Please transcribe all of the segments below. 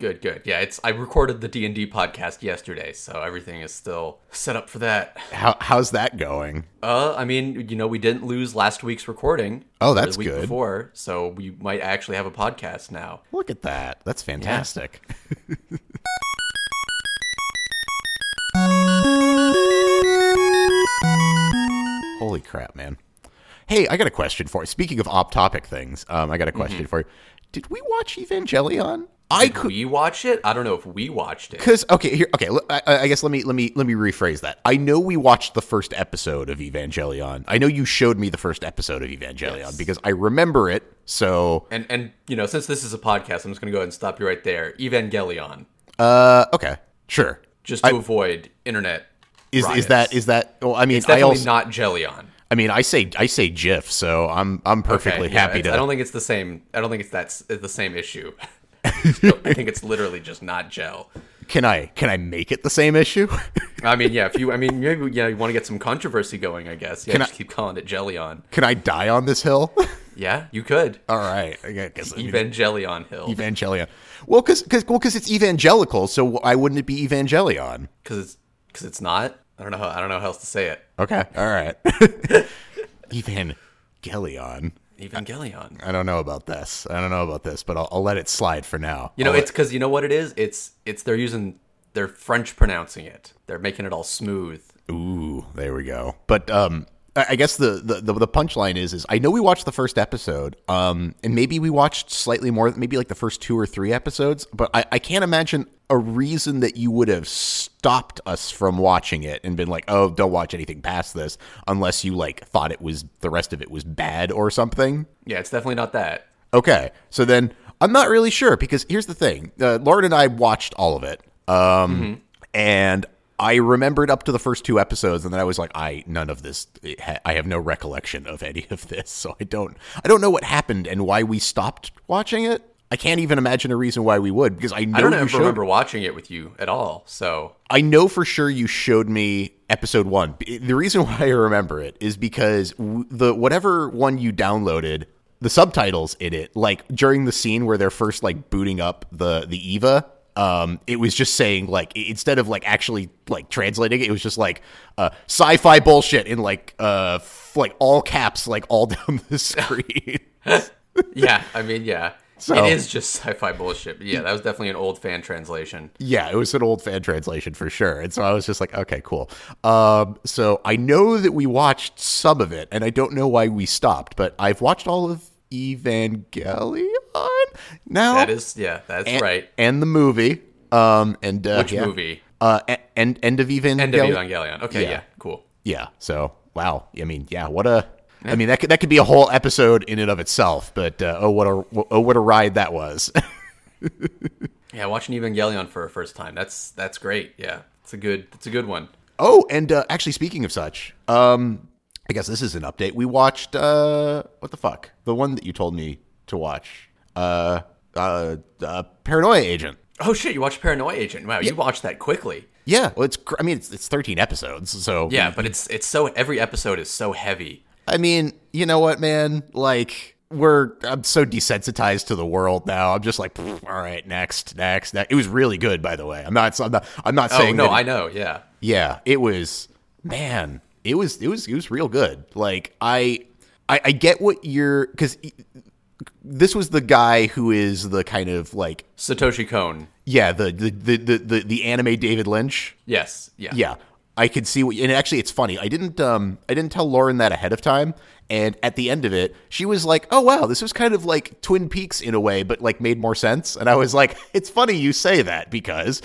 Good, good. Yeah, it's I recorded the D and D podcast yesterday, so everything is still set up for that. How how's that going? Uh, I mean, you know, we didn't lose last week's recording. Oh, that's the week good. Before, so we might actually have a podcast now. Look at that. That's fantastic. Holy crap, man. Hey, I got a question for you. Speaking of off topic things, um, I got a question for you. Did we watch Evangelion? I Did could we watch it? I don't know if we watched it. because okay here okay I guess let me let me let me rephrase that. I know we watched the first episode of Evangelion. I know you showed me the first episode of Evangelion Yes. because I remember it. So And and you know, since this is a podcast, I'm just gonna go ahead and stop you right there. Evangelion, uh okay sure just to avoid internet. is is that is that well I mean It's I definitely also not Jellion. I mean I say I say GIF so I'm I'm perfectly Okay, yeah, happy to I don't think it's the same. I don't think it's that's the same issue. I think it's literally just not gel. can I can I make it the same issue? I mean, yeah. If you, I mean, maybe yeah, you want to get some controversy going. I guess. Yeah, Can I- keep calling it Jellion. can I die on this hill? Yeah, you could. All right. I guess I mean, Evangelion Hill, Evangelion. Well, because because well, because it's evangelical, so why wouldn't it be Evangelion? because it's because it's not. I don't know. How, I don't know how else to say it. Okay. All right. Evangelion. Evangelion. I don't know about this. I don't know about this, but I'll, I'll let it slide for now. You know, I'll it's because you know what it is. It's it's they're using they're French pronouncing it. They're making it all smooth. ooh, there we go. But um, I guess the the the, the punchline is is I know we watched the first episode, um, and maybe we watched slightly more, maybe like the first two or three episodes, but I, I can't imagine a reason that you would have stopped us from watching it and been like, oh, don't watch anything past this unless you like thought it was the rest of it was bad or something. Yeah, it's definitely not that. Okay, so then I'm not really sure because here's the thing: uh, Lauren and I watched all of it, um, and I remembered up to the first two episodes, and then I was like, I none of this. I have no recollection of any of this, so I don't. I don't know what happened and why we stopped watching it. I can't even imagine a reason why we would because I know I don't ever remember watching it with you at all. So I know for sure you showed me episode one. The reason why I remember it is because the whatever one you downloaded, the subtitles in it, like during the scene where they're first like booting up the the Eva, um, it was just saying like instead of like actually like translating it, it was just like uh, sci-fi bullshit in like uh f- like all caps like all down the screen. yeah, I mean, yeah, So- it is just sci-fi bullshit. But yeah, that was definitely an old fan translation. Yeah, it was an old fan translation for sure. And so I was just like, okay, cool. Um, so I know that we watched some of it, and I don't know why we stopped, but I've watched all of Evangelion now. That is, yeah, that's and, right. And the movie. Um, and uh, Which yeah. movie? Uh, end end of Evangelion. End of Evangelion. Okay, Yeah. yeah, cool. Yeah. So wow. I mean, yeah. What a. I mean, that could that could be a whole episode in and of itself. But uh, oh, what a oh, what a ride that was. Yeah, watching Evangelion for a first time. That's that's great. Yeah, it's a good it's a good one. Oh, and uh, actually, speaking of such, um, I guess this is an update. We watched uh, what the fuck, the one that you told me to watch, uh, uh, uh Paranoia Agent. Oh shit, you watched Paranoia Agent. Wow, you watched that quickly. Yeah, well, it's I mean, it's it's thirteen episodes, so Yeah, but it's it's so every episode is so heavy. I mean, you know what, man? Like, we're I'm so desensitized to the world now. I'm just like, all right, next, next, next. It was really good, by the way. I'm not, I'm not, I'm not Oh saying no, it- I know. Yeah, Yeah, it was man, it was it was it was real good. Like I I, I get what you're because this was the guy who is the kind of like Satoshi Kon. yeah the the the the, the, the anime David Lynch. Yes. Yeah. Yeah, I could see what. And actually, it's funny. I didn't um I didn't tell Lauren that ahead of time. And at the end of it, she was like, "Oh wow, this was kind of like Twin Peaks in a way, but like made more sense." And I was like, "It's funny you say that because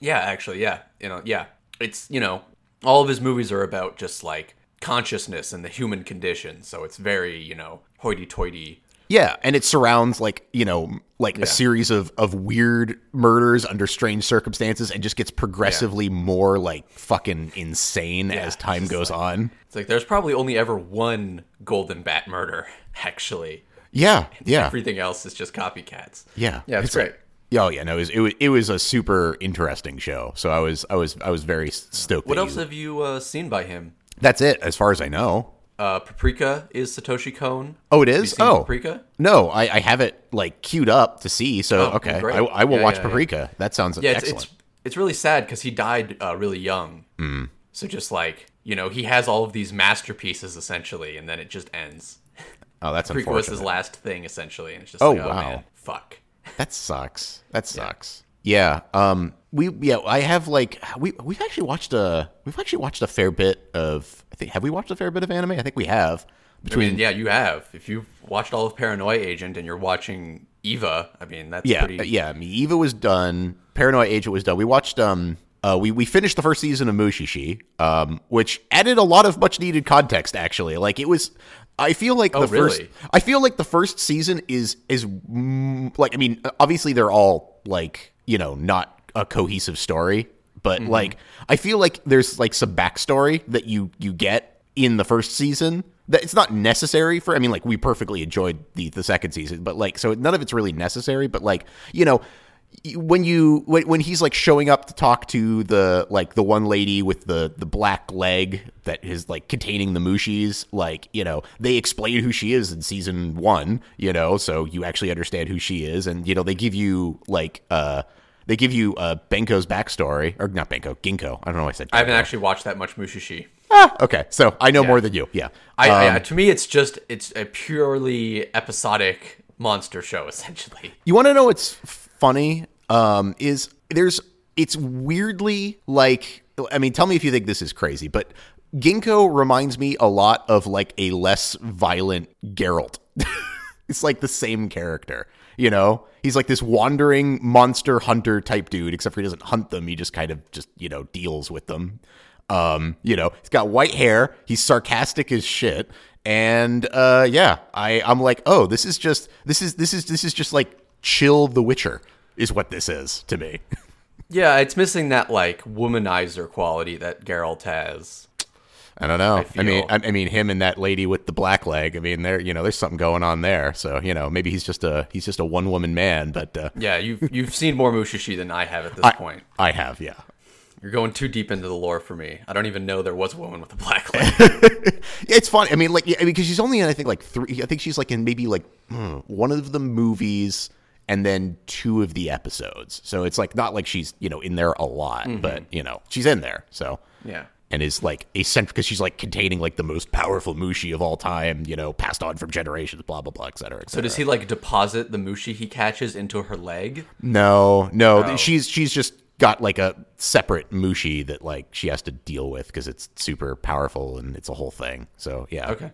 Yeah, actually, yeah. You know, yeah. It's, you know, all of his movies are about just like consciousness and the human condition. So it's very, you know, hoity toity. Yeah, and it surrounds like you know like a series of of weird murders under strange circumstances, and just gets progressively more like fucking insane as time goes on. It's like there's probably only ever one Golden Bat murder, actually. Yeah, yeah, Everything else is just copycats. yeah, Yeah, it's great. Oh yeah, no, it was, it was it was a super interesting show. So I was I was I was very stoked. What else you- have you uh, seen by him? That's it, as far as I know. uh, Paprika is Satoshi Kon. Oh, it is. Have you seen Oh, Paprika. no, I, I have it like queued up to see. So Oh, okay. I, I will Yeah, watch yeah, yeah. Paprika. That sounds Yeah, it's excellent. it's, it's really sad because he died uh, really young. Mm. So just like you know, he has all of these masterpieces essentially, and then it just ends. oh, that's Paprika was his last thing essentially, and it's just Oh, like, oh wow. man, fuck. That sucks. That sucks. Yeah. Um. We yeah. I have like we we've actually watched a we've actually watched a fair bit of. I think have we watched a fair bit of anime? I think we have. I Between mean, yeah, you have. If you've watched all of Paranoia Agent and you're watching Eva, I mean, that's yeah pretty. uh, yeah. I mean, Eva was done. Paranoia Agent was done. We watched um. Uh, we, we finished the first season of Mushishi, um, which added a lot of much needed context. Actually, like it was, I feel like the Oh, first, really? I feel like the first season is is like I mean, obviously they're all like you know not a cohesive story, but Mm-hmm. like I feel like there's like some backstory that you you get in the first season that it's not necessary for. I mean, like we perfectly enjoyed the the second season, but like so none of it's really necessary. But like you know when you when, when he's like showing up to talk to the like the one lady with the the black leg that is like containing the mushis like you know they explain who she is in season one you know so you actually understand who she is. And you know they give you like uh they give you uh benko's backstory or not benko Ginko i don't know why i said I haven't actually watched that much Mushishi. ah, okay. So i know more than you. Yeah. I, Um, I, to me, it's just it's a purely episodic monster show, essentially. You want to know what's funny? Um, is there's it's weirdly like I mean, tell me if you think this is crazy, but Ginko reminds me a lot of like a less violent Geralt. it's like the same character, you know. He's like this wandering monster hunter type dude, except for he doesn't hunt them. He just kind of just you know deals with them. Um, you know, he's got white hair. He's sarcastic as shit. And uh, yeah, I I'm like, oh, this is just this is this is this is just like chill The Witcher is what this is to me. Yeah, it's missing that like womanizer quality that Geralt has. I don't know. I, feel- mean, I, I mean, him and that lady with the black leg. I mean, there, you know, there's something going on there. So, you know, maybe he's just a he's just a one woman man. But uh, Yeah, you've you've seen more Mushishi than I have at this I, point. I have, yeah. You're going too deep into the lore for me. I don't even know there was a woman with a black leg. Yeah, it's funny. I mean, like, yeah, because she's only in, I think, like three. I think she's like in maybe like hmm, one of the movies and then two of the episodes. So it's like not like she's you know in there a lot, mm-hmm. but you know she's in there. So yeah. and is like a central because she's like containing like the most powerful mushi of all time. You know, passed on from generations. Blah blah blah, et cetera. Et So does he like deposit the mushi he catches into her leg? No, no. Oh. She's she's just got like a separate mushi that like she has to deal with because it's super powerful and it's a whole thing. So yeah. Okay.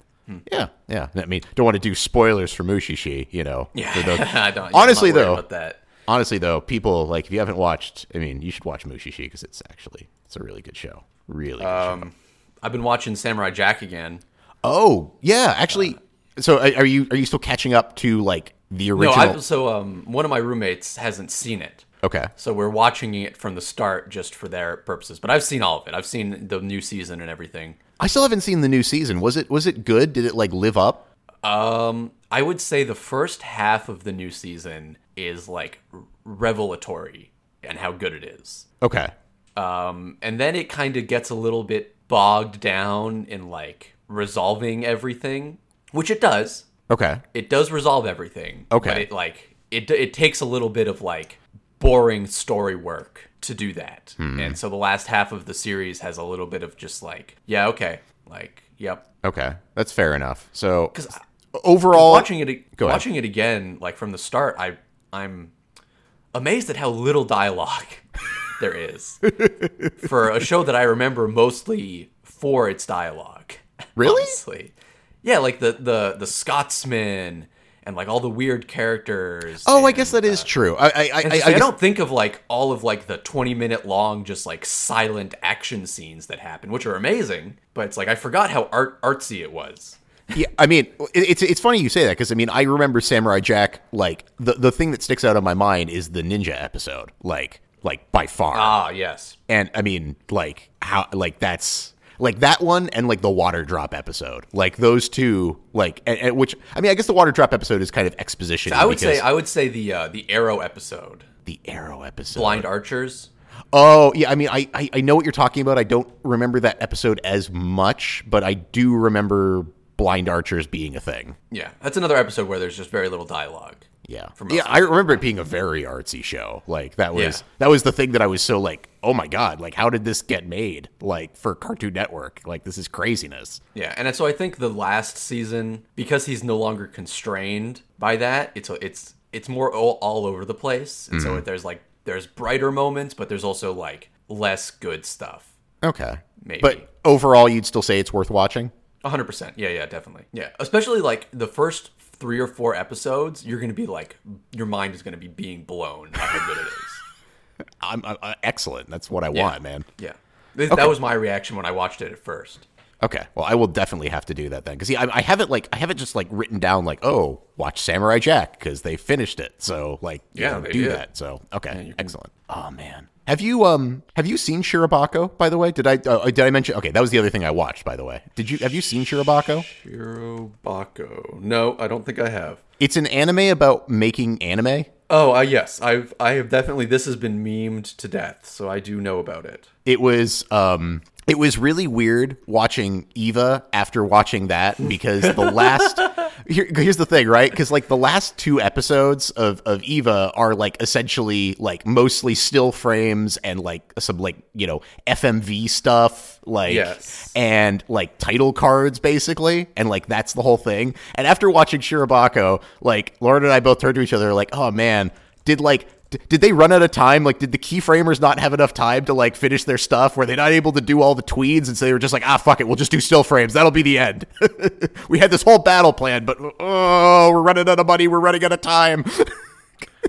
Yeah, yeah. I mean, don't want to do spoilers for Mushishi, you know. Yeah, for those- I don't. Honestly, though, about that. honestly though, people like if you haven't watched, I mean, you should watch Mushishi because it's actually it's a really good show. Really. Good show. Um, I've been watching Samurai Jack again. Oh, yeah. Actually, so are you are you still catching up to like the No, original? I, so um, one of my roommates hasn't seen it. okay. So we're watching it from the start just for their purposes. But I've seen all of it. I've seen the new season and everything. I still haven't seen the new season. Was it was it good? Did it like live up? Um, I would say the first half of the new season is like revelatory and how good it is. Okay. Um, and then it kind of gets a little bit bogged down in like resolving everything, which it does. Okay. It does resolve everything. Okay. But it like it it takes a little bit of like boring story work to do that. Hmm. And so the last half of the series has a little bit of just like, yeah, okay. Like, yep. Okay. That's fair enough. So Cuz overall watching it watching it again like from the start, I I'm amazed at how little dialogue there is for a show that I remember mostly for its dialogue. Really? honestly. Yeah, like the the the Scotsman and like all the weird characters. Oh, I and, guess that is true. I I I, I, I I don't think of like all of like the 20 minute long just like silent action scenes that happen, which are amazing, but it's like I forgot how art artsy it was. Yeah, I mean, it's it's funny you say that because I mean, I remember Samurai Jack. Like the the thing that sticks out of my mind is the ninja episode, like like by far. Ah, yes. and I mean, like how like that's like that one and like the water drop episode, like those two, like and, and which I mean, I guess the water drop episode is kind of exposition. I would say I would say the uh, the Arrow episode, the arrow episode. Blind Archers. Oh yeah, I mean, I, I I know what you're talking about. I don't remember that episode as much, but I do remember blind archers being a thing. Yeah, that's another episode where there's just very little dialogue. Yeah, yeah. I remember it being a very artsy show. Like that was Yeah. that was the thing that I was so like, oh my god, like how did this get made? Like for Cartoon Network, like this is craziness. Yeah, and so I think the last season, because he's no longer constrained by that, it's it's it's more all, all over the place, and so mm-hmm. there's like there's brighter moments, but there's also like less good stuff. Okay, Maybe. but overall, you'd still say it's worth watching. hundred percent. Yeah, yeah, definitely. Yeah, especially like the first three or four episodes, you're gonna be like, your mind is gonna be being blown how good it is. I'm, I'm uh, excellent. That's what I want, man. Yeah, Th- that was my reaction when I watched it at first. Okay, well, I will definitely have to do that then, because I, I haven't like I have it just like written down like, oh, watch Samurai Jack because they finished it. So like, you Yeah, know, do did. that. So okay, excellent. Oh man, have you um have you seen Shirobako? By the way, did I uh, did I mention? Okay, that was the other thing I watched. By the way, did you have you seen Shirobako? Shirobako. No, I don't think I have. It's an anime about making anime. Oh, uh, yes, I've I have definitely. This has been memed to death, so I do know about it. it was um it was really weird watching Eva after watching that because the last here, here's the thing right because like the last two episodes of of Eva are like essentially like mostly still frames and like some like you know FMV stuff like Yes. and like title cards basically and like that's the whole thing and after watching Shirobako like Lauren and I both turned to each other like oh man did like d- did they run out of time like did the keyframers not have enough time to like finish their stuff were they not able to do all the tweens and so they were just like ah fuck it we'll just do still frames that'll be the end we had this whole battle plan but oh we're running out of money we're running out of time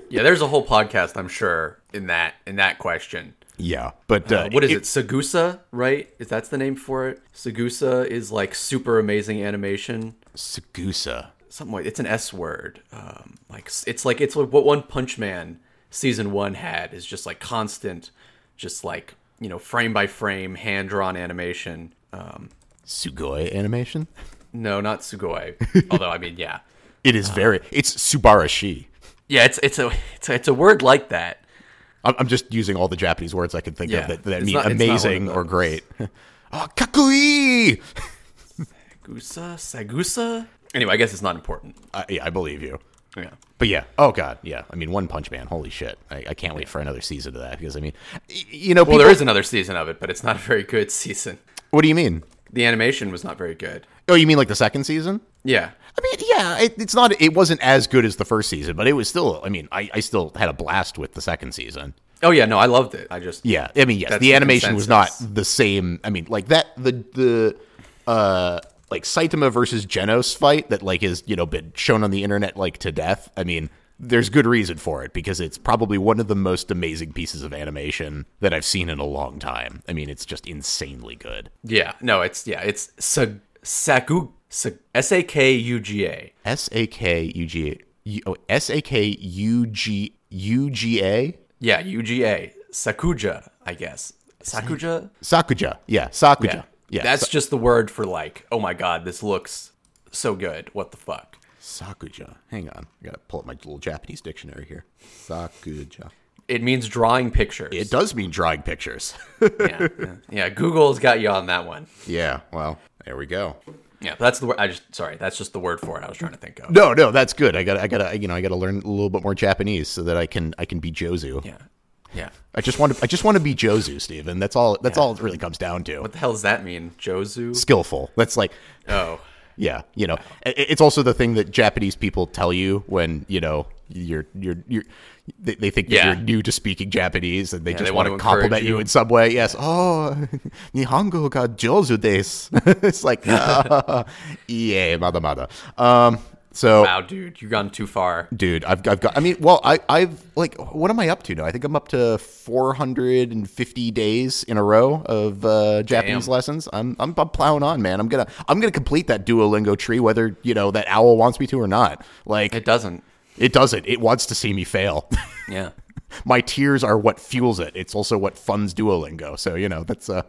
Yeah, there's a whole podcast, I'm sure, in that in that question. yeah but uh, Uh, what is it, Sagusa? Right? Is that's the name for it? Sagusa is like super amazing animation. Sagusa Something like it's an S word. Um, like it's like it's like what One Punch Man season one had is just like constant, just like you know frame by frame hand drawn animation. Um, Sugoi animation no, not Sugoi. Although I mean, yeah, it is very it's Subarashi yeah, it's it's a it's a, it's a word like that. I'm, just using all the Japanese words I can think Yeah. of that, that mean not- it's not one of amazing or great. oh, kakui! Gusa, Sagusa. Anyway, I guess it's not important. Uh, yeah, I believe you. Yeah. But yeah, oh god, yeah. I mean, One Punch Man. Holy shit! I, I can't wait for another season of that because I mean, y- you know, Well, people, there is another season of it, but it's not a very good season. What do you mean? The animation was not very good. Oh, you mean like the second season? Yeah. I mean, yeah, it, it's not. It wasn't as good as the first season, but it was still. I mean, I, I still had a blast with the second season. Oh yeah, no, I loved it. I just Yeah, I mean, yes, the the animation was not the same. I mean, like that the the uh like Saitama versus Genos fight that like is you know been shown on the internet like to death. I mean, there's good reason for it because it's probably one of the most amazing pieces of animation that I've seen in a long time. I mean, it's just insanely good. yeah, no, it's yeah, it's Sag Sagu S A K U G A. S A K U G A oh, S A K U G U G A Yeah, U G A. Sakuga, I guess. Sakuga? Sakuga. Yeah, Sakuga. Yeah. That's just the word for like, oh my god, this looks so good. What the fuck? Sakuga. Hang on, I gotta pull up my little Japanese dictionary here. Sakuga. It means drawing pictures. It does mean drawing pictures. yeah, yeah. yeah, Google's got you on that one. yeah, well, there we go. Yeah, that's the word. I just sorry, that's just the word for it. I was trying to think of. No, no, that's good. I got, to I got to, you know, I got to learn a little bit more Japanese so that I can, I can be Jozu. Yeah, yeah. I just want to, I just want to be Jozu, Steven. That's all. That's all it really comes down to. What the hell does that mean, Jozu? Skillful. That's like, Oh, yeah, you know, it's also the thing that Japanese people tell you when you know you're, you're, you're. They, they think that Yeah. you're new to speaking Japanese and they just they want want to to compliment you. you. in some way. Yes. Oh, Nihongo ga jozu desu. it's like, yeah, mada mada. Um, so wow, dude, you've gone too far. dude i've, I've got i mean well I, i've like what am i up to now i think i'm up to 450 days in a row of uh, japanese Damn. lessons I'm, I'm i'm plowing on man i'm gonna i'm gonna complete that duolingo tree whether you know that owl wants me to or not like It doesn't. it doesn't it wants to see me fail Yeah. my tears are what fuels it it's also what funds duolingo so you know that's uh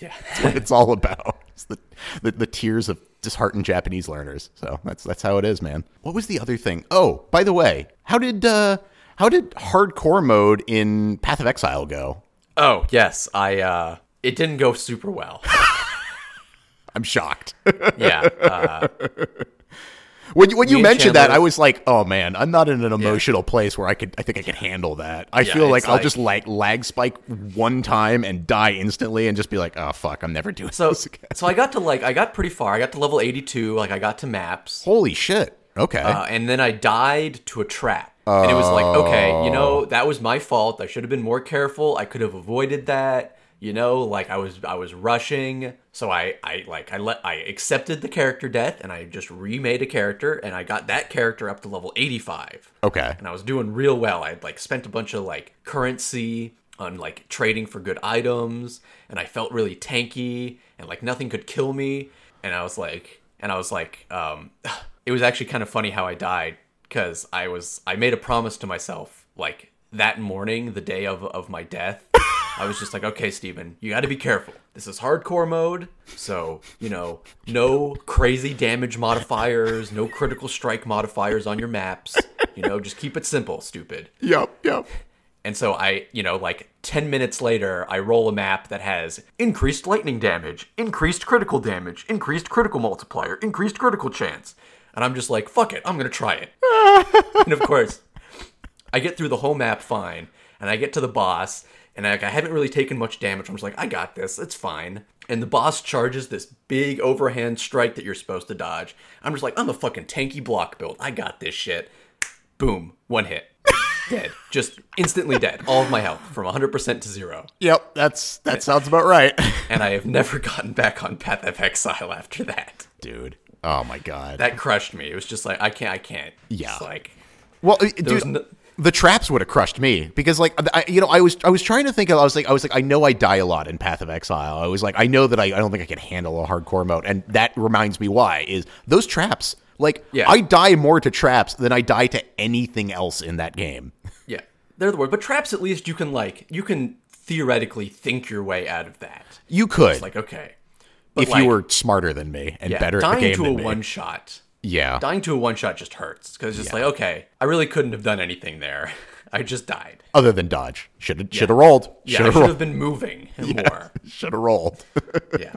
Yeah. that's what it's all about. It's the, the the tears of disheartened Japanese learners. So that's that's how it is, man. What was the other thing? Oh, by the way, how did uh how did hardcore mode in Path of Exile go? Oh yes, I. uh It didn't go super well. I'm shocked. Yeah. Uh, when you, when you mentioned that, I was like, "Oh man, I'm not in an emotional place where I could. I think I could handle that. I Yeah, feel like I'll just like lag spike one time and die instantly, and just be like, "Oh fuck, I'm never doing so this again." so I got to like I got pretty far. I got to level 82. Like I got to maps. Holy shit. Okay. Uh, and then I died to a trap. And it was like, okay, you know, that was my fault. I should have been more careful. I could have avoided that. You know, like I was I was rushing. So I I like I let I accepted the character death and I just remade a character and I got that character up to level 85. okay. And I was doing real well. I'd like spent a bunch of like currency on like trading for good items and I felt really tanky and like nothing could kill me and I was like and I was like um it was actually kind of funny how I died cuz I was I made a promise to myself like that morning the day of of my death I was just like, okay, Steven, you got to be careful. This is hardcore mode, so, you know, no crazy damage modifiers, no critical strike modifiers on your maps. You know, just keep it simple, stupid. Yep. Yep. And so I, you know, like 10 minutes later, I roll a map that has increased lightning damage, increased critical damage, increased critical multiplier, increased critical chance. And I'm just like, fuck it, I'm going to try it. and of course, I get through the whole map fine, and I get to the boss, and like, I haven't really taken much damage. I'm just like, I got this, it's fine. And the boss charges this big overhand strike that you're supposed to dodge. I'm just like, I'm a fucking tanky block build. I got this shit. Boom, one hit. dead. Just instantly dead. All of my health from 100% to zero. Yep. That's that sounds about right, And I have never gotten back on Path of Exile after that. dude. Oh my god. That crushed me. It was just like, I can't, I can't. Yeah. It's like, Well, uh, dude, no- the traps would have crushed me because, like, I, you know, I was I was trying to think. Of, I was like, I was like, I know I die a lot in Path of Exile. I was like, I know that I, I don't think I can handle a hardcore mode, and that reminds me why is those traps. Like, Yeah. I die more to traps than I die to anything else in that game. yeah, they're the word. But traps, at least you can, like, you can theoretically think your way out of that. You could, It's Like, okay. But if like, you were smarter than me and yeah, better at the game to a one shot. Yeah, Dying to a one shot just hurts because it's just like, okay, I really couldn't have done anything there. I just died. other than dodge, should have should have rolled. Yeah, Should I have should have been moving more. Should have rolled. Yeah.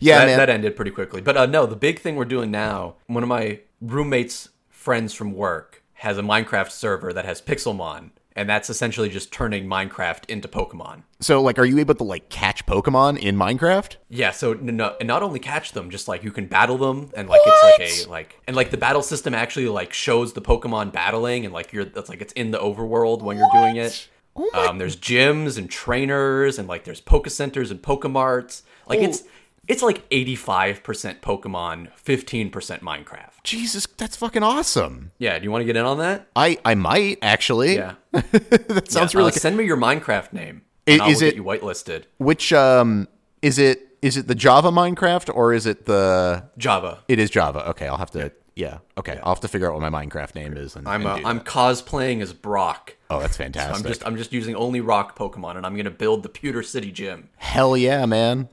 yeah, that, man. that ended pretty quickly. But uh, no, the big thing we're doing now, one of my roommate's friends from work has a Minecraft server that has Pixelmon, and that's essentially just turning Minecraft into Pokemon. so, like, are you able to like catch Pokemon in Minecraft? Yeah, so no, and not only catch them, just like you can battle them, and like it's like a like, and like the battle system actually like shows the Pokemon battling, and like you're that's like it's in the overworld when you're doing it. Oh my Um, there's gyms and trainers, and like there's Poke Centers and Pokemarts. Like it's it's like 85% Pokemon, 15% Minecraft. Jesus, that's fucking awesome. Yeah, do you want to get in on that? I I might actually. Yeah, that sounds Uh, really. good. send me your Minecraft name. I- And I will is get it- you whitelisted? Which um is it? Is it the Java Minecraft or is it the? Java. It is Java. Okay, I'll have to. Yeah. Okay, I'll have to figure out what my Minecraft name is. And, I'm and uh, do I'm cosplaying as Brock. Oh, that's fantastic. I'm just I'm just using only rock Pokemon, and I'm gonna build the Pewter City Gym. Hell yeah, man.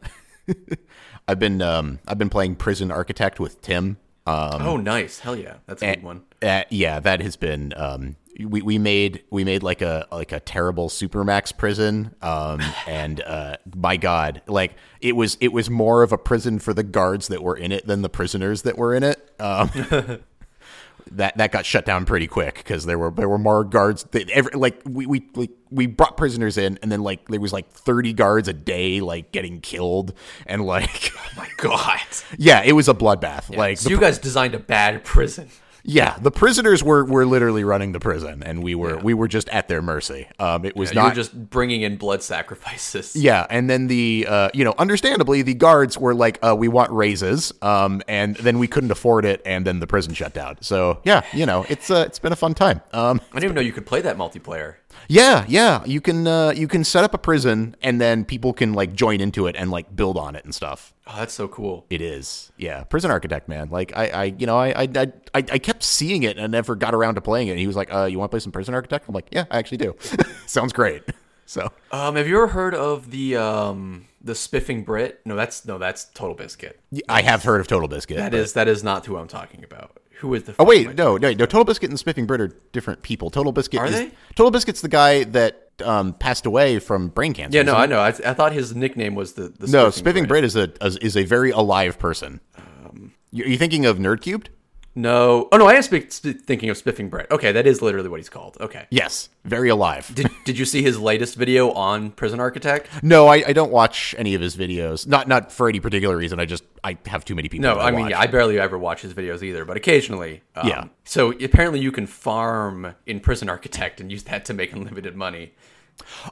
I've been um I've been playing Prison Architect with Tim. Um, oh, nice! Hell yeah, that's a good one. Uh, yeah, that has been. Um, we, we made we made like a like a terrible supermax prison. Um, and uh, my God, like it was it was more of a prison for the guards that were in it than the prisoners that were in it. Um, that that got shut down pretty quick because there were there were more guards. Every, like we we like, we brought prisoners in, and then like there was like thirty guards a day like getting killed, and like oh My God. yeah, it was a bloodbath. like So you guys designed a bad prison. Yeah, the prisoners were, were literally running the prison, and we were we were just at their mercy. Um, it was were not just bringing in blood sacrifices. yeah, and then the uh, you know, understandably, the guards were like, uh, "We want raises," um, and then we couldn't afford it, and then the prison shut down. So yeah, you know, it's uh, it's been a fun time. Um, I didn't even know you could play that multiplayer. Yeah, yeah, you can uh, you can set up a prison, and then people can like join into it and like build on it and stuff. Oh, that's so cool. It is, yeah. Prison Architect, man. Like I, I you know, I, I, I, I I kept seeing it and never got around to playing it. And he was like, "Uh, you want to play some Prison Architect?" I'm like, "Yeah, I actually do. Sounds great." So Um, have you ever heard of the um the Spiffing Brit? No, that's no, that's Total Biscuit. I have heard of Total Biscuit. That but- is that is not who I'm talking about. Who is the? Oh fuck am I wait, no, no, no. Total Biscuit and Spiffing Brit are different people. Total Biscuit Are is they? Total Biscuit's the guy that um, passed away from brain cancer. Yeah, no, I know. I, I thought his nickname was the, the no, Spiffing. Brit is a is a very alive person. Um, you, are you thinking of Nerd Cubed? No. Oh no, I am sp- thinking of Spiffing Brit. Okay, that is literally what he's called. Okay. Yes, very alive. Did Did you see his latest video on Prison Architect? no, I, I don't watch any of his videos. Not not for any particular reason. I just I have too many people. No, that I mean, yeah, I barely ever watch his videos either, but occasionally. Um, Yeah. So apparently, you can farm in Prison Architect and use that to make unlimited money.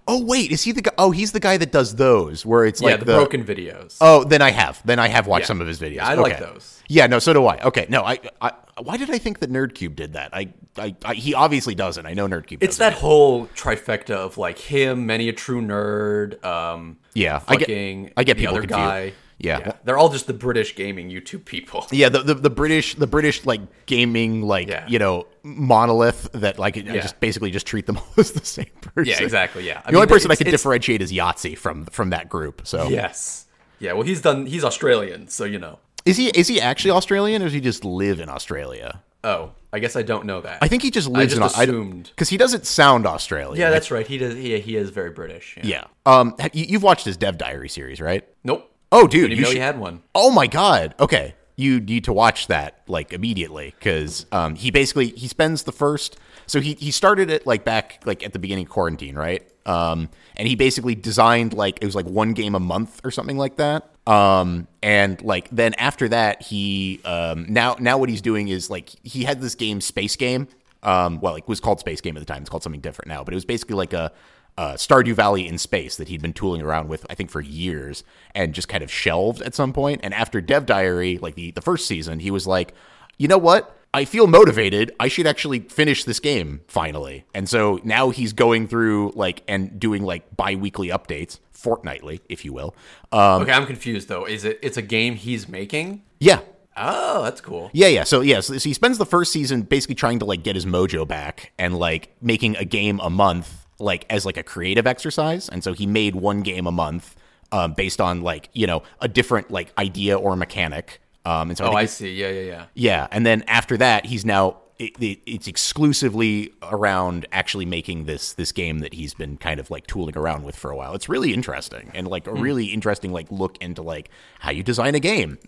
Oh wait, is he the guy? Oh, he's the guy that does those where it's yeah, like the, broken videos. Oh, then I have. Then I have watched Yeah. some of his videos. Yeah, I like those. Yeah, no, so do I. Okay, no, I, I why did I think that NerdCube did that? I, I, I he obviously doesn't. I know NerdCube. it's that whole trifecta of like him, many a true nerd. Um, Yeah, I get- I get the people other confused. guy. Yeah. they're all just the British gaming YouTube people. Yeah, the, the the British the British like gaming like Yeah. you know monolith that like I Yeah. just basically just treat them all as the same person. Yeah, exactly. Yeah, I the mean, only person I can differentiate is Yahtzee from from that group. So Yes. Yeah. Well, he's done. He's Australian, so you know. is he is he actually Australian or does he just live in Australia? Oh, I guess I don't know that. I think he just lives just in assumed. because he doesn't sound Australian. yeah, that's right. He does. He, he is very British. Yeah. yeah. Um, you, you've watched his Dev Diary series, right? Nope. Oh, dude, you know should- he had one. Oh my god. Okay. You need to watch that like immediately because um, he basically he spends the first so he he started it like back like at the beginning of quarantine right um, and he basically designed like it was like one game a month or something like that um, and like then after that he um, now now what he's doing is like he had this game Space Game um, well it was called Space Game at the time it's called something different now but it was basically like a uh, Stardew Valley in space that he'd been tooling around with, I think, for years, and just kind of shelved at some point. And after Dev Diary, like the the first season, he was like, you know what? I feel motivated. I should actually finish this game finally. And so now he's going through like and doing like bi-weekly updates, fortnightly, if you will. Um, Okay, I'm confused though. Is it? It's a game he's making. yeah, Oh, that's cool. Yeah, yeah. So yeah, so, so he spends the first season basically trying to like get his mojo back and like making a game a month like as like a creative exercise. And so he made one game a month um, based on like you know a different like idea or mechanic. Um, and so I Oh, think I see. Yeah, yeah, yeah. yeah, and then after that, he's now it, it, it's exclusively around actually making this this game that he's been kind of like tooling around with for a while. It's really interesting and like a really interesting like look into like how you design a game.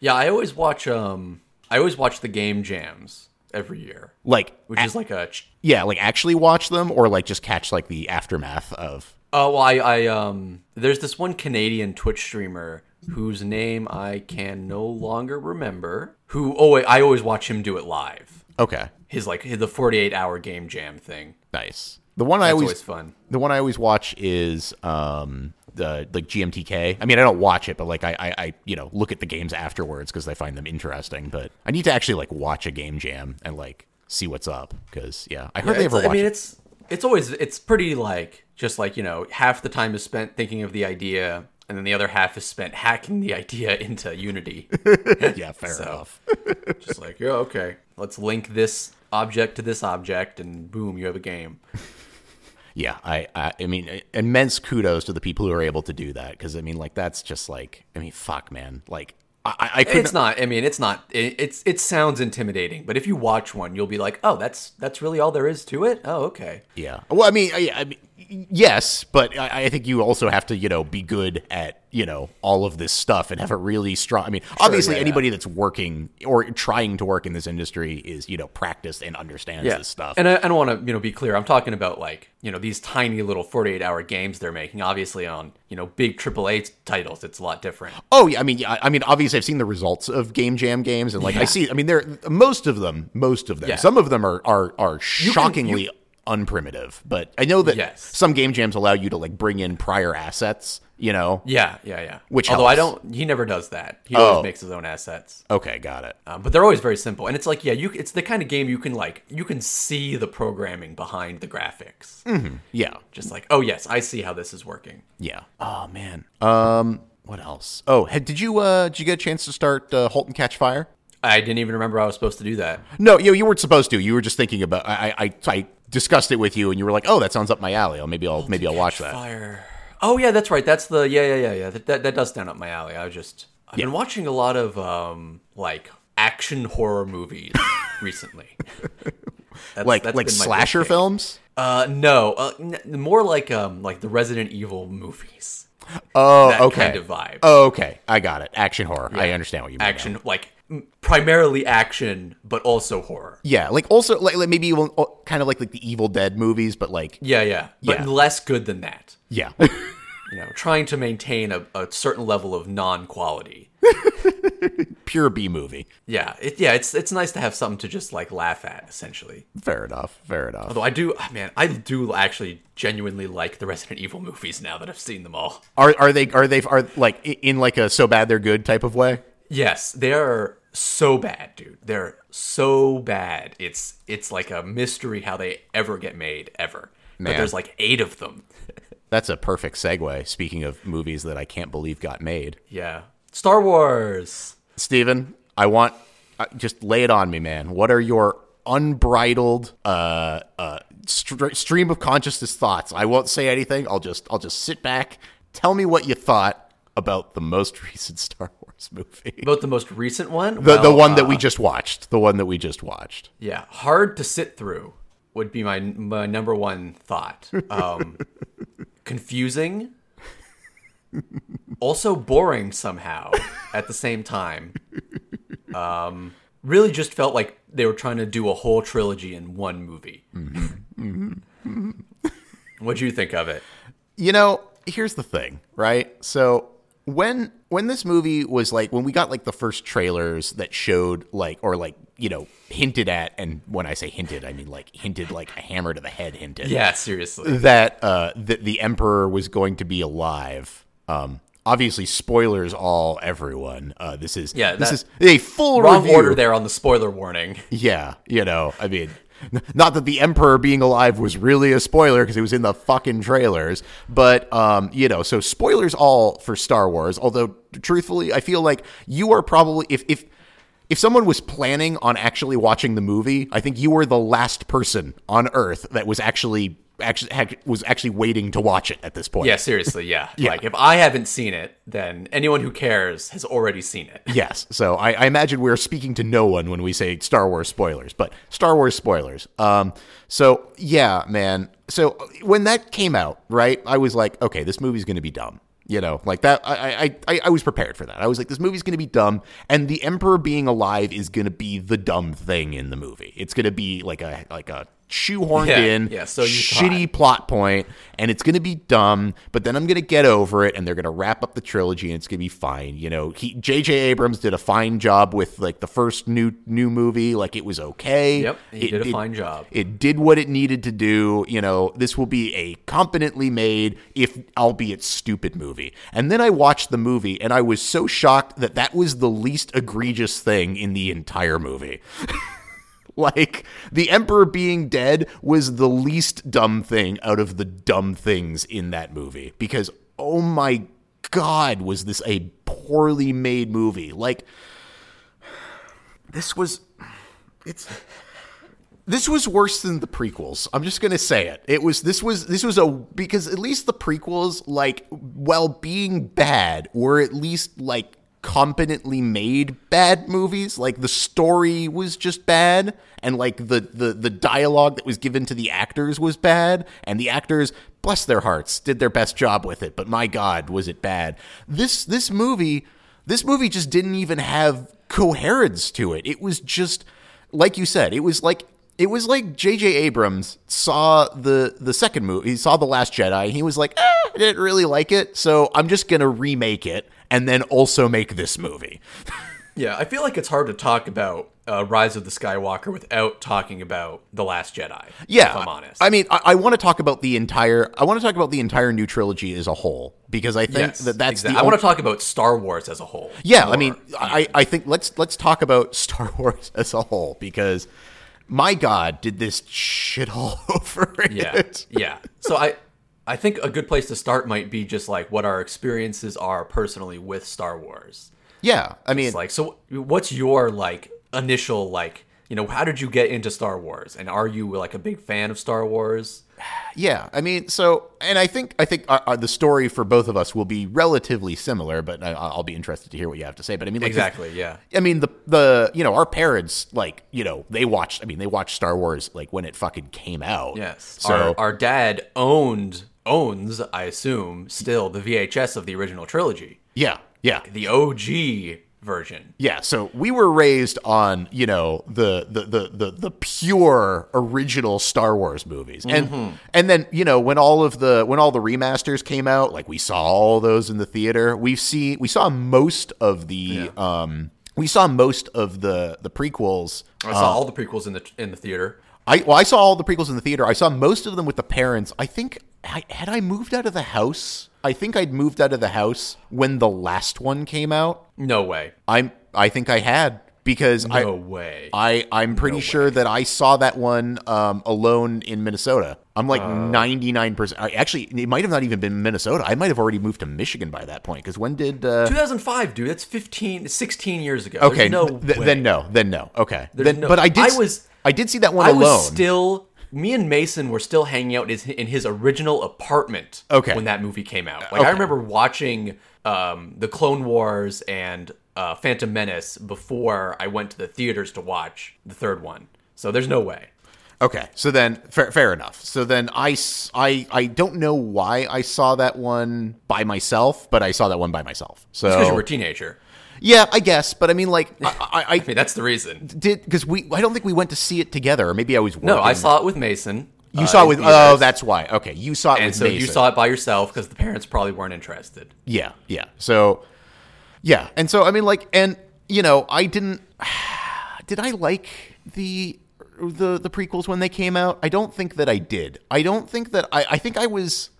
Yeah, I always watch. Um, I always watch the game jams every year, like which is like a. ch- Yeah, like actually watch them or like just catch like the aftermath of. Oh, well, I, I um, there's this one Canadian Twitch streamer whose name I can no longer remember. Who? Oh, wait, I always watch him do it live. Okay, His like his, the 48 hour game jam thing. nice. The one I always, always fun. the one I always watch is um the like GMTK. I mean, I don't watch it, but like I I, I you know look at the games afterwards because I find them interesting. But I need to actually like watch a game jam and like see what's up because yeah, I hardly It's- ever I mean, it. it's it's always it's pretty like just like you know half the time is spent thinking of the idea, and then the other half is spent hacking the idea into Unity. yeah, fair so- enough. just like yeah, okay, let's link this object to this object, and boom, you have a game. Yeah, I, I I mean uh, immense kudos to the people who are able to do that because I mean like that's just like I mean fuck man like I I, It's not. I mean, it's not. It, it's it sounds intimidating, but if you watch one, you'll be like, oh, that's that's really all there is to it. Oh, okay. Yeah. Well, I mean, I, I mean, yes, but I, I think you also have to, you know, be good at, you know, all of this stuff and have a really strong. I mean, obviously, yeah, anybody that's working or trying to work in this industry is, you know, practiced and understands this stuff. And I, I don't want to, you know, be clear. I'm talking about like, you know, these tiny little 48 hour games they're making. Obviously, on you know big AAA titles, it's a lot different. oh yeah, I mean, yeah, I mean, obviously, I've seen the results of Game Jam games, and like I see, I mean, they're most of them, most of them. Yeah. Some of them are are are shockingly unprimitive, but I know that Yes. some game jams allow you to like bring in prior assets. You know. Yeah, yeah, yeah. Which although I don't, he never does that. He Oh. always makes his own assets. Okay, got it. Um, but they're always very simple, and it's like, yeah, you. It's the kind of game you can like, you can see the programming behind the graphics. Yeah. Just like, oh yes, I see how this is working. Yeah. Oh man. Um. What else? Oh, did you uh did you get a chance to start uh, Halt and Catch Fire? I didn't even remember I was supposed to do that. No, you you weren't supposed to. You were just thinking about. I I, I discussed it with you, and you were like, "Oh, that sounds up my alley. Oh, maybe I'll maybe I'll watch that." Fire. Oh yeah, that's right. That's the yeah yeah yeah yeah. That that, that does stand up my alley. I was just I've been watching a lot of um like action horror movies recently. That's- Like that's like been my big slasher films. Uh, no, uh, n- more like um, like the Resident Evil movies. Oh, That okay. kind of vibe. Oh, okay. I got it. Action horror. I understand what you mean. now. action, like m- primarily action, but also horror. Yeah, like also like, like maybe even, uh, kind of like like the Evil Dead movies, but like Yeah, yeah, but Yeah. less good than that. yeah. You know, trying to maintain a, a certain level of non-quality. Pure B movie. Yeah, it, yeah, it's it's nice to have something to just like laugh at, essentially. Fair enough. Fair enough. Although I do, ah, man, I do actually genuinely like the Resident Evil movies now that I've seen them all. Are are they are they are like in like a so bad they're good type of way? Yes, they are so bad, dude. They're so bad. It's it's like a mystery how they ever get made ever. But there's like eight of them. That's a perfect segue. Speaking of movies that I can't believe got made, Yeah, Star Wars. Steven, I want uh, just lay it on me, man. What are your unbridled uh, uh, str- stream of consciousness thoughts? I won't say anything. I'll just I'll just sit back. Tell me what you thought about the most recent Star Wars movie. About the most recent one, The, Well, the one that uh, we just watched. The one that we just watched. yeah, hard to sit through would be my my number one thought. Um, confusing, also boring somehow at the same time. Um, really, just felt like they were trying to do a whole trilogy in one movie. What'd you think of it? You know, here's the thing, right? So when when this movie was like when we got like the first trailers that showed like or like you know hinted at and when I say hinted I mean like hinted like a hammer to the head hinted Yeah, seriously. that uh that the emperor was going to be alive. Um obviously spoilers all everyone. Uh this is Yeah, this is a full Wrong review. order there on the spoiler warning. Yeah, you know, I mean, not that the Emperor being alive was really a spoiler because it was in the fucking trailers, but um, you know, so spoilers all for Star Wars. Although, truthfully, I feel like you are probably if if if someone was planning on actually watching the movie, I think you were the last person on Earth that was actually actually had, was actually waiting to watch it at this point. Yeah, seriously, yeah. Like if I haven't seen it, then anyone who cares has already seen it. Yes. So I, I imagine we're speaking to no one when we say Star Wars spoilers, but Star Wars spoilers. Um, so yeah, man. So when that came out, right, I was like, okay, this movie's going to be dumb. You know, like that. I, I, I, I was prepared for that. I was like, this movie's going to be dumb, and the Emperor being alive is going to be the dumb thing in the movie. It's going to be like a like a shoehorned Yeah, in, yeah, so shitty thought. plot point and it's going to be dumb but then i'm going to get over it and they're going to wrap up the trilogy and it's going to be fine you know? He jj abrams did a fine job with like the first new new movie like it was okay. Yep, he It- did a it- fine job. it did what it needed to do you know? This will be a competently made if albeit stupid movie. And then i watched the movie and i was so shocked that that was the least egregious thing in the entire movie like the emperor being dead was the least dumb thing out of the dumb things in that movie because oh my god was this a poorly made movie like this was it's this was worse than the prequels. I'm just gonna say it. It was this was this was a because at least the prequels, like while being bad, were at least like competently made bad movies. Like the story was just bad, and like the the the dialogue that was given to the actors was bad, and the actors, bless their hearts, did their best job with it. But my God, was it bad? This this movie, this movie just didn't even have coherence to it. It was just like you said, it was like it was like J.J. Abrams saw the the second movie. He saw the Last Jedi. He was like, eh, I didn't really like it, so I'm just gonna remake it and then also make this movie. Yeah, I feel like it's hard to talk about uh, Rise of the Skywalker without talking about The Last Jedi. Yeah, if I'm honest. I mean, I, I want to talk about the entire. I want to talk about the entire new trilogy as a whole because I think yes, that that's exactly. the. I want to talk about Star Wars as a whole. Yeah, I mean, I, I think let's let's talk about Star Wars as a whole because, my God, did this shit all over yeah, it? yeah. So I, I think a good place to start might be just like what our experiences are personally with Star Wars. Yeah, I mean, It's like, so what's your like initial like, you know, how did you get into Star Wars? And are you like a big fan of Star Wars? Yeah, I mean, so, and I think I think uh, uh, the story for both of us will be relatively similar, but I, I'll be interested to hear what you have to say. But I mean, like, Exactly, yeah. I mean, the the you know our parents like you know they watched. I mean, they watched Star Wars like when it fucking came out. Yes. So our, our dad owned owns, I assume, still the VHS of the original trilogy. yeah, yeah, The OG version. yeah. So we were raised on you know the the the the, the pure original Star Wars movies, and and then you know when all of the when all the remasters came out, like we saw all those in the theater. We've seen we saw most of the um we saw most of the the prequels. I saw all the prequels in the in the theater. I well, I saw all the prequels in the theater. I saw most of them with the parents. I think I, had I moved out of the house. I think I'd moved out of the house when the last one came out. No way. I'm I think I had because I No way. I I'm pretty sure that I saw that one um, alone in Minnesota. I'm like 99. percent Actually, it might have not even been Minnesota. I might have already moved to Michigan by that point. Because when did? Uh, 2005, dude. That's 15, 16 years ago. There's okay, no th- way. then no, then no. Okay, There's then, no- but I did. I was- I did see that one I alone. was still. Me and Mason were still hanging out in his, in his original apartment. Okay. When that movie came out, like Okay. I remember watching um, the Clone Wars and uh, Phantom Menace before I went to the theaters to watch the third one. So there's no way. Okay, so then fair, fair enough. So then I, I, I don't know why I saw that one by myself, but I saw that one by myself. So Because you were a teenager. Yeah, I guess. But I mean, like I, I, I mean, that's the reason. did because we I don't think we went to see it together, or maybe I was. No, I saw it with Mason. You uh, saw it with. theaters. Oh, that's why. Okay, you saw it and with so you saw it by yourself because the parents probably weren't interested. Yeah, yeah. So, yeah, and so I mean, like, and you know, I didn't. Did I like the the the prequels when they came out? I don't think that I did. I don't think that I. I think I was.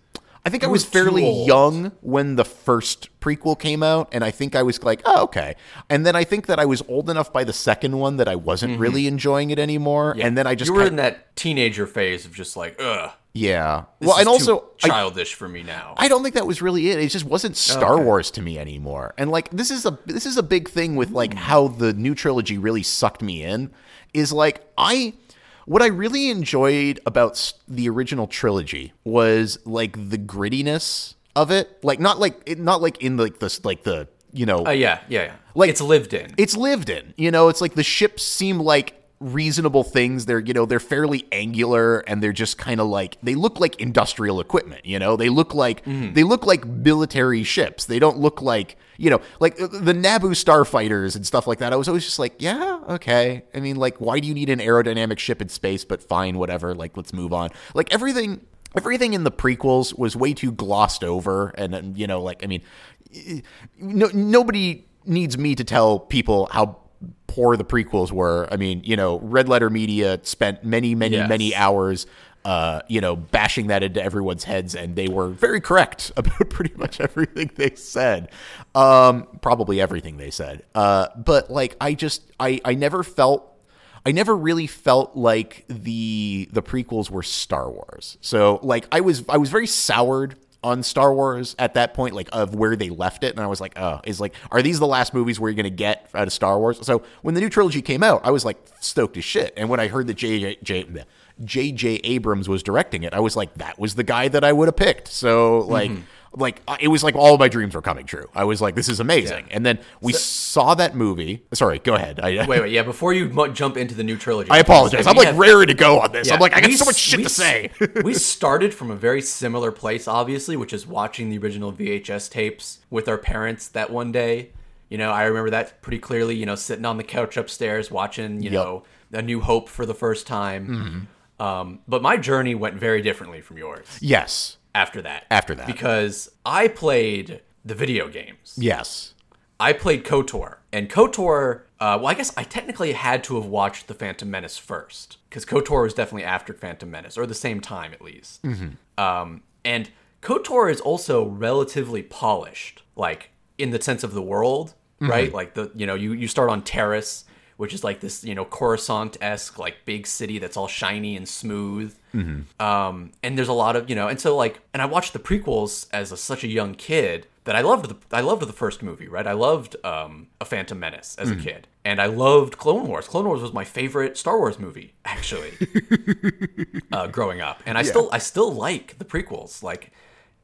I think I was fairly old. young when the first prequel came out, and I think I was like, oh, okay. And then I think that I was old enough by the second one that I wasn't really enjoying it anymore. And then I just Mm-hmm. you were kind- in that teenager phase of just like, ugh. yeah. well, and also too I- childish for me now. I don't think that was really it. It just wasn't Star Okay. Wars to me anymore. And like this is a this is a big thing with like how the new trilogy really sucked me in is like I what I really enjoyed about the original trilogy was like the grittiness of it. Like not like not like in like this like the you know Uh, yeah, yeah, yeah. Like- it's lived in. it's lived in. You know, it's like the ships seem like reasonable things. They're, you know, they're fairly angular and they're just kind of like they look like industrial equipment, you know? They look like they look like military ships. They don't look like, you know, like uh, the Naboo starfighters and stuff like that. I was always just like, yeah, okay. I mean, like why do you need an aerodynamic ship in space? But fine, whatever. Like let's move on. Like everything everything in the prequels was way too glossed over and, and you know, like I mean, no, nobody needs me to tell people how poor the prequels were. I mean, you know, Red Letter Media spent many, many, Yes. many hours, uh, you know, bashing that into everyone's heads, and they were very correct about pretty much everything they said. Um, probably everything they said. Uh, but like, I just, I, I never felt. I never really felt like the the prequels were Star Wars. So like I was I was very soured on Star Wars at that point, like of where they left it, and I was like, oh, is like, are these the last movies we're gonna get out of Star Wars? So when the new trilogy came out, I was like stoked as shit. And when I heard that J J J Abrams was directing it, I was like, that was the guy that I would have picked. So like. Mm-hmm. Like uh, it was like all of my dreams were coming true. I was like, "This is amazing." And then we saw that movie. Sorry, go ahead. I, wait, wait, yeah. Before you mu- jump into the new trilogy, I apologize. I'm like have- raring to go on this. yeah, I'm like, I got we so much shit we to say. we started from a very similar place, obviously, which is watching the original VHS tapes with our parents that one day. You know, I remember that pretty clearly. You know, sitting on the couch upstairs watching, you Yep. know, A New Hope for the first time. Mm-hmm. Um, but my journey went very differently from yours yes. After that. After that. because I played the video games. Yes. I played KOTOR, and KOTOR. Uh, well, I guess I technically had to have watched the Phantom Menace first, because KOTOR was definitely after Phantom Menace, or the same time at least. Um, and KOTOR is also relatively polished, like in the sense of the world, right? Like the you know you you start on Taris, which is like this you know Coruscant esque like big city that's all shiny and smooth. Um, and there's a lot of you know, and so like, and I watched the prequels as a, such a young kid that I loved the I loved the first movie, right? I loved um, a Phantom Menace as Mm-hmm. a kid, and I loved Clone Wars. Clone Wars was my favorite Star Wars movie, actually, uh, growing up. And I still I still like the prequels. Like,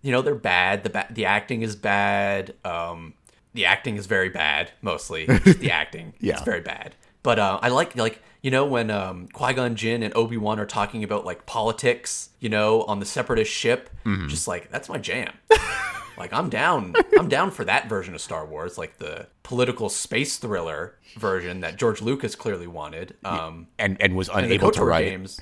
you know, they're bad. The ba- the acting is bad. Um, the acting is very bad, mostly Just the acting. Yeah. it's very bad. But uh, I like like you know when um, Qui Gon Jinn and Obi Wan are talking about like politics, you know, on the Separatist ship. Just like that's my jam. like I'm down. I'm down for that version of Star Wars, like the political space thriller version that George Lucas clearly wanted. Um, and and was unable to write. games.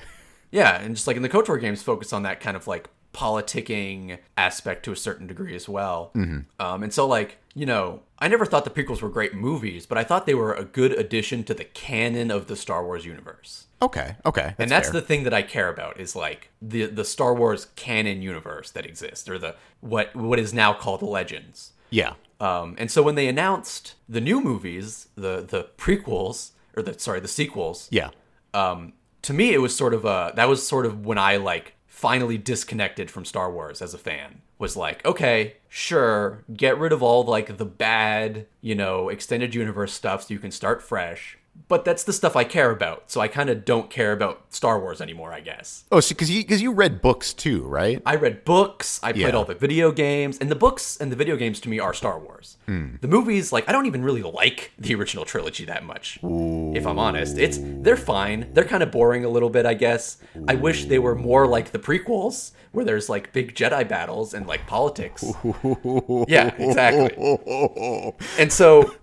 Yeah, and just like in the KOTOR games, focus on that kind of like politicking aspect to a certain degree as well. Mm-hmm. Um, and so, like, you know, I never thought the prequels were great movies, but I thought they were a good addition to the canon of the Star Wars universe. Okay, okay, that's and that's fair. the thing that I care about is like the the Star Wars canon universe that exists, or the what what is now called the Legends. yeah. Um, and so when they announced the new movies, the the prequels or the sorry the sequels, Yeah. um, to me it was sort of a that was sort of when I like finally disconnected from Star Wars as a fan. Was like, okay, sure, get rid of all like the bad, you know, extended universe stuff so you can start fresh. But that's the stuff I care about, so I kind of don't care about Star Wars anymore, I guess. Oh, so because you because you read books too, right? I read books, I played Yeah. all the video games, and the books and the video games to me are Star Wars. Hmm. The movies, like I don't even really like the original trilogy that much. If I'm honest, it's they're fine. They're kind of boring a little bit, I guess. I wish they were more like the prequels, where there's like big Jedi battles and like politics. yeah, exactly. And so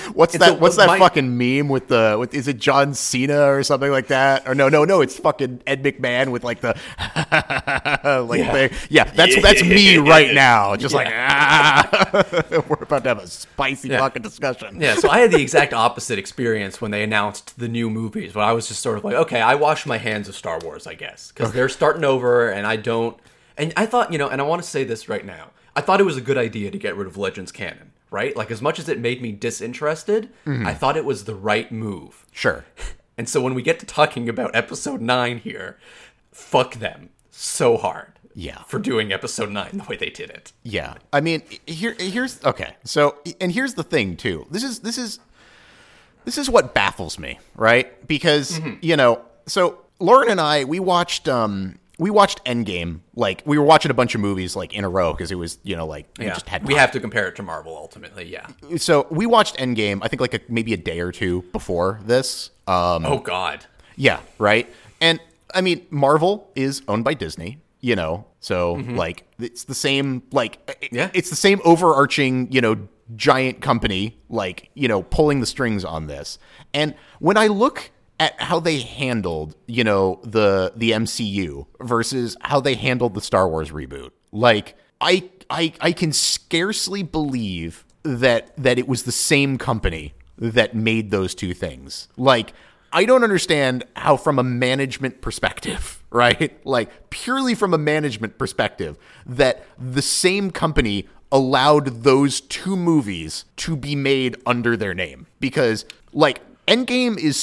What's that? so what's that my- fucking meme with the? With, is it John Cena or something like that? Or no, no, no. It's fucking Ed McMahon with like the like Yeah. the- yeah. That's that's me right now. Just like ah. we're about to have a spicy fucking discussion. Yeah, so I had the exact opposite experience when they announced the new movies. But I was just sort of like, okay, I wash my hands of Star Wars, I guess, because they're starting over, and I don't. And I thought, you know, and I want to say this right now. I thought it was a good idea to get rid of Legends canon, right? Like, as much as it made me disinterested, I thought it was the right move. Sure. And so when we get to talking about Episode Nine here, fuck them so hard. Yeah. For doing Episode Nine the way they did it. Yeah. I mean, here here's okay. So and here's the thing too. This is this is this is what baffles me, right? Because, Mm-hmm. you know, so Lauren and I we watched um we watched Endgame like we were watching a bunch of movies like in a row because it was, you know, like we Yeah, just had we have to compare it to Marvel ultimately. Yeah. so we watched Endgame I think like a, maybe a day or two before this. Um Oh God. Yeah, right. And I mean, Marvel is owned by Disney, you know, so like it's the same, like it- Yeah. it's the same overarching, you know, giant company, like you know, pulling the strings on this. And when I look at how they handled, you know, the the MCU versus how they handled the Star Wars reboot, like I I I can scarcely believe that that it was the same company that made those two things. Like I don't understand how from a management perspective, right? Like purely from a management perspective that the same company allowed those two movies to be made under their name because like Endgame is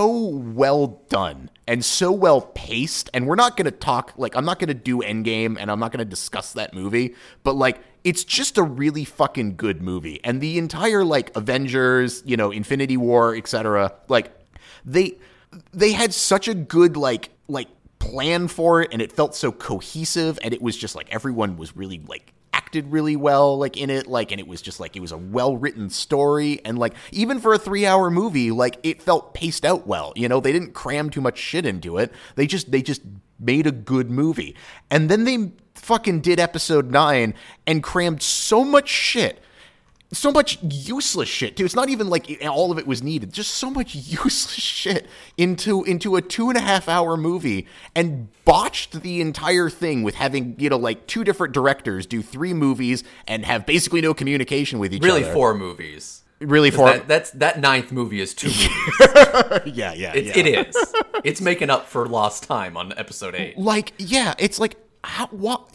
well done and so well paced and we're not going to talk like I'm not going to do Endgame and I'm not going to discuss that movie but like it's just a really fucking good movie and the entire like Avengers, you know, Infinity War, etc. like they they had such a good like like plan for it and it felt so cohesive and it was just like everyone was really like acted really well like in it like and it was just like it was a well written story and like even for a 3 hour movie like it felt paced out well you know? They didn't cram too much shit into it. They just they just made a good movie. And then they fucking did episode 9 and crammed so much shit so much useless shit too. It's not even like all of it was needed. Just so much useless shit into into a two and a half hour movie and botched the entire thing with having you know like two different directors do three movies and have basically no communication with each other. Really, four movies. really four. That, that's that ninth movie is two movies. yeah yeah It, yeah. it is. It's making up for lost time on episode eight. like yeah it's like how what.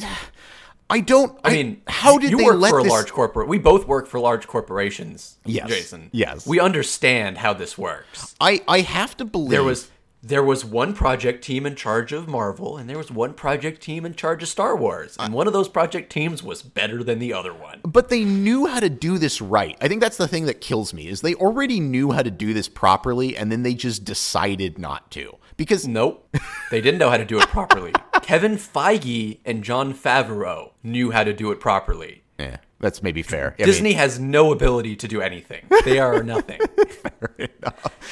I don't. I mean, how did you they work let for a this? large corporate? We both work for large corporations. Yes. Jason. Yes. We understand how this works. I I have to believe There was there was one project team in charge of Marvel, and there was one project team in charge of Star Wars, and one of those project teams was better than the other one. But they knew how to do this right. I think that's the thing that kills me is they already knew how to do this properly and then they just decided not to. Because Nope, they didn't know how to do it properly. Kevin Feige and Jon Favreau knew how to do it properly. eh, that's maybe fair. I mean, Disney has no ability to do anything. They are nothing.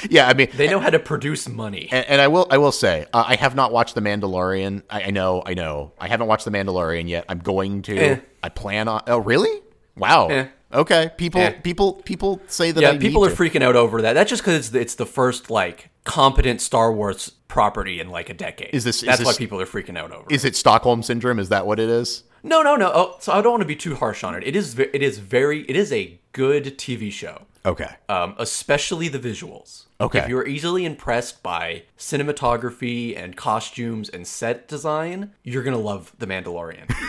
yeah, I mean, They know how to produce money. and, and I will I will say uh, I have not watched The Mandalorian. I, I know, I know. I haven't watched The Mandalorian yet. I'm going to. Eh. I plan on. Oh, really? Wow. Eh. Okay. People Eh. people people say that Yeah, I people are to. freaking out over that. That's just because it's, the- it's the first like competent Star Wars property in like a decade. Is this- is That's why people are freaking out over. Is it Stockholm syndrome? Is that what it is? No, no, no. Oh, so I don't want to be too harsh on it. It is it is very. It is a good TV show. Okay. Um, especially the visuals. Okay. If you're easily impressed by cinematography and costumes and set design, you're gonna love The Mandalorian.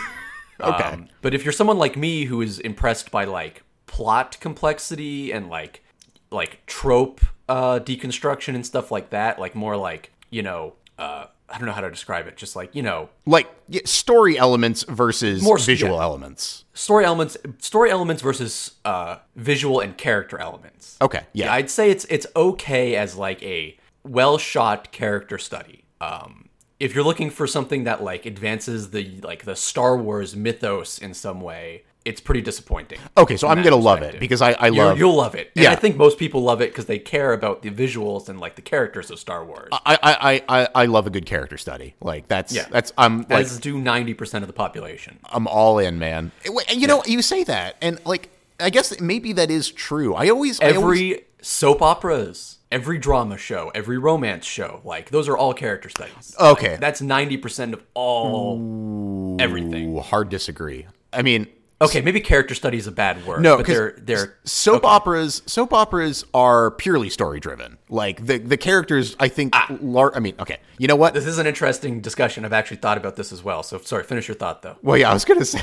Okay. Um, but if you're someone like me who is impressed by like plot complexity and like like trope uh, deconstruction and stuff like that, like more like you know, uh, I don't know how to describe it. Just like you know, like yeah, story elements versus More- visual yeah. elements. story elements, story elements versus uh, visual and character elements. Okay. Yeah. I'd say it's it's okay as like a well shot character study. Um, if you're looking for something that like advances the like the Star Wars mythos in some way, it's pretty disappointing. okay. So I'm gonna love it because I I love you'll love it. And Yeah. I think most people love it because they care about the visuals and like the characters of Star Wars. I, I, I, I- love a good character study. Like that's Yeah. that's I'm like as do ninety percent of the population. I'm all in, man. And you know, you say that, and like I guess maybe that is true. I always I always- Every soap operas, every drama show, every romance show, like those are all character studies. Okay. Like, that's ninety percent of all everything. Ooh, hard disagree. I mean, Okay, maybe character study is a bad word. No, but they're they're soap operas soap operas are purely story driven. Like the the characters, I think. Lar- I mean, okay, you know what? This is an interesting discussion. I've actually thought about this as well. So sorry, finish your thought though. Well, yeah, I was gonna say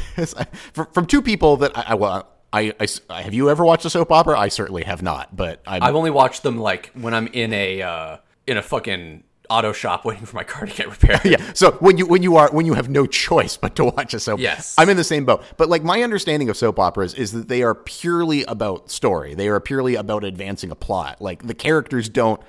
from, from two people that I, I well. I, I- have you ever watched a soap opera? I certainly have not, but I'm, I've only watched them like when I'm in a uh, in a fucking auto shop waiting for my car to get repaired. yeah. So when you when you are when you have no choice but to watch a soap, Yes. I'm in the same boat. But like my understanding of soap operas is that they are purely about story. They are purely about advancing a plot. Like the characters don't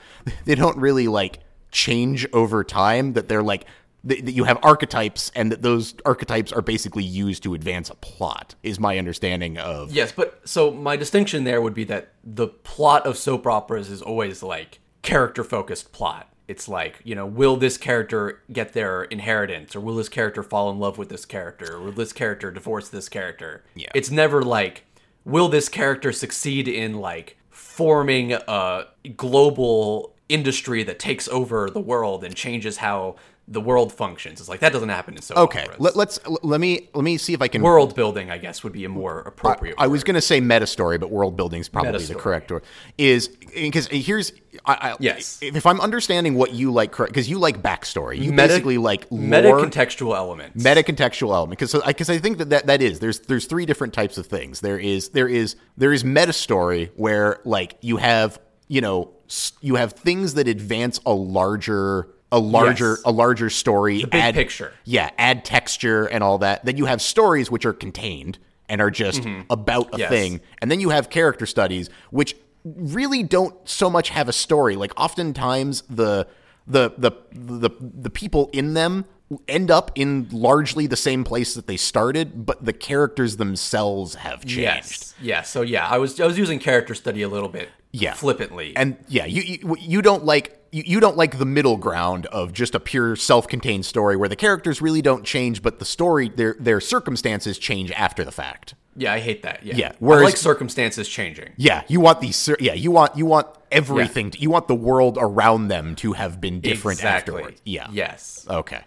they don't really like change over time. That they're like that that you have archetypes and that those archetypes are basically used to advance a plot. Is my understanding of Yes, but so my distinction there would be that the plot of soap operas is always like character focused plot. It's like, you know, will this character get their inheritance or will this character fall in love with this character or will this character divorce this character? Yeah. It's never like will this character succeed in like forming a global industry that takes over the world and changes how the world functions. It's like that doesn't happen in soap okay. operas. Let, let's let me let me see if I can world building, I guess, would be a more appropriate. I was going to say meta story, but world building is probably the correct word. Is because here's I, I, Yes. If, if I'm understanding what you like, correct? Because you like backstory, you Meta- basically like meta contextual elements. meta contextual element. Because because I think that, that that is there's there's three different types of things. There is there is there is meta story where like you have you know you have things that advance a larger a larger Yes. a larger story The big picture. yeah, add texture and all that. Then you have stories which are contained and are just about a Mm-hmm. Yes. thing. And then you have character studies which really don't so much have a story. Like oftentimes the the the the the people in them end up in largely the same place that they started, but the characters themselves have changed. Yes. Yeah. So yeah, I was I was using character study a little bit Yeah. flippantly. And yeah, you you, you don't like you, you don't like the middle ground of just a pure self-contained story where the characters really don't change, but the story their their circumstances change after the fact. yeah, I hate that. Yeah. Yeah, I like circumstances changing. Yeah, you want these. Yeah, you want you want everything. To, you want the world around them to have been different exactly. afterwards. Yeah. Yes. Okay.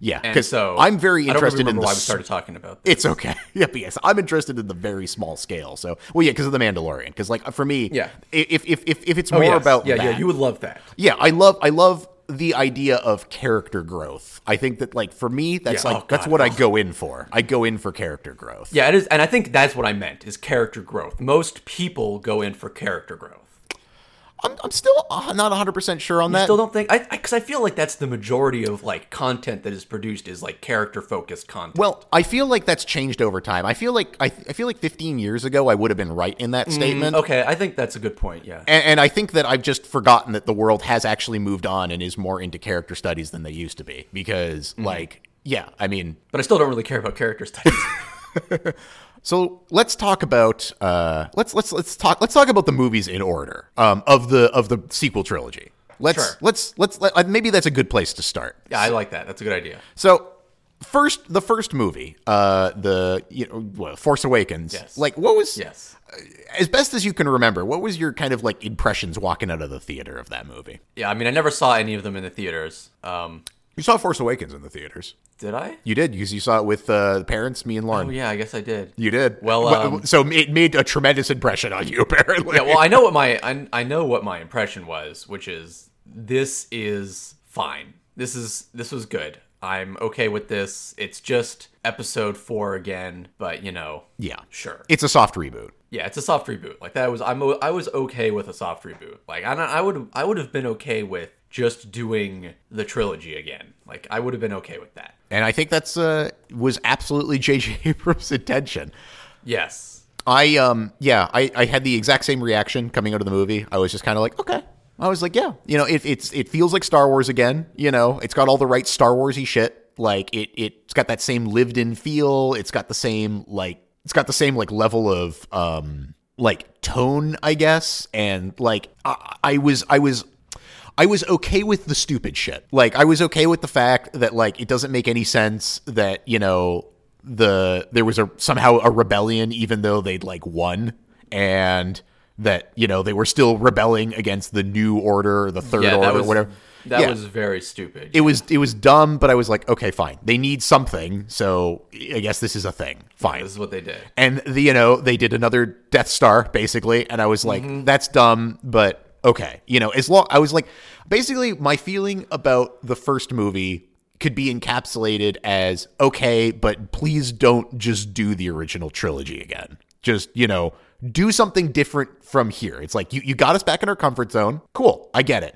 Yeah, because so I'm very interested in the. why we started talking about this. It's okay. Yeah, but yes, I'm interested in the very small scale. So, well, yeah, because of the Mandalorian. Because like for me, Yeah. if if if, if it's Oh, more yes. about yeah, that, yeah, you would love that. yeah, I love I love the idea of character growth. I think that like for me, that's Yeah, like oh, that's what I go in for. I go in for character growth. Yeah, it is, and I think that's what I meant is character growth. Most people go in for character growth. I'm, I'm still not 100% sure on that. Still don't think I because I, feel like that's the majority of like content that is produced is like character focused content. Well, I feel like that's changed over time. I feel like I, I feel like 15 years ago I would have been right in that mm, statement. okay, I think that's a good point. Yeah. And, and I think that I've just forgotten that the world has actually moved on and is more into character studies than they used to be. Because, mm-hmm. like, yeah, I mean, but I still don't really care about character studies. So let's talk about uh, let's let's let's talk let's talk about the movies in order um, of the of the sequel trilogy. Let's Sure. let's let's let, uh, maybe that's a good place to start. yeah, I like that. That's a good idea. So first, the first movie, uh, the you know Force Awakens. Yes. Like what was Yes. as best as you can remember? What was your kind of like impressions walking out of the theater of that movie? Yeah, I mean, I never saw any of them in the theaters. Um, You saw Force Awakens in the theaters. did I? You did because you saw it with uh, parents, me and Lauren. Oh yeah, I guess I did. You did. Well, um, so it made a tremendous impression on you, apparently. Yeah, well, I know what my I, I know what my impression was, which is this is fine. This is this was good. I'm okay with this. It's just episode four again, but you know, yeah. sure. It's a soft reboot. Yeah, it's a soft reboot. Like that was I'm I was okay with a soft reboot. Like I I would I would have been okay with just doing the trilogy again. Like I would have been okay with that. And I think that's uh was absolutely JJ Abrams' intention. Yes. I um yeah, I, I had the exact same reaction coming out of the movie. I was just kind of like, okay. I was like, yeah, you know, it, it's it feels like Star Wars again. You know, it's got all the right Star Warsy shit. Like it it's got that same lived in feel. It's got the same like it's got the same like level of um like tone, I guess. And like I, I was I was I was okay with the stupid shit. Like I was okay with the fact that like it doesn't make any sense that, you know, the there was a somehow a rebellion even though they'd like won and that, you know, they were still rebelling against the new order the third Yeah, order was or whatever. That Yeah. was very stupid. it was it was dumb, but I was like, okay, fine. They need something, so I guess this is a thing. Fine. this is what they did. And the, you know, they did another Death Star basically, and I was like, Mm-hmm. that's dumb, but okay. You know, as long I was like, basically, my feeling about the first movie could be encapsulated as okay, but please don't just do the original trilogy again. Just you know, do something different from here. It's like you you got us back in our comfort zone. Cool, I get it.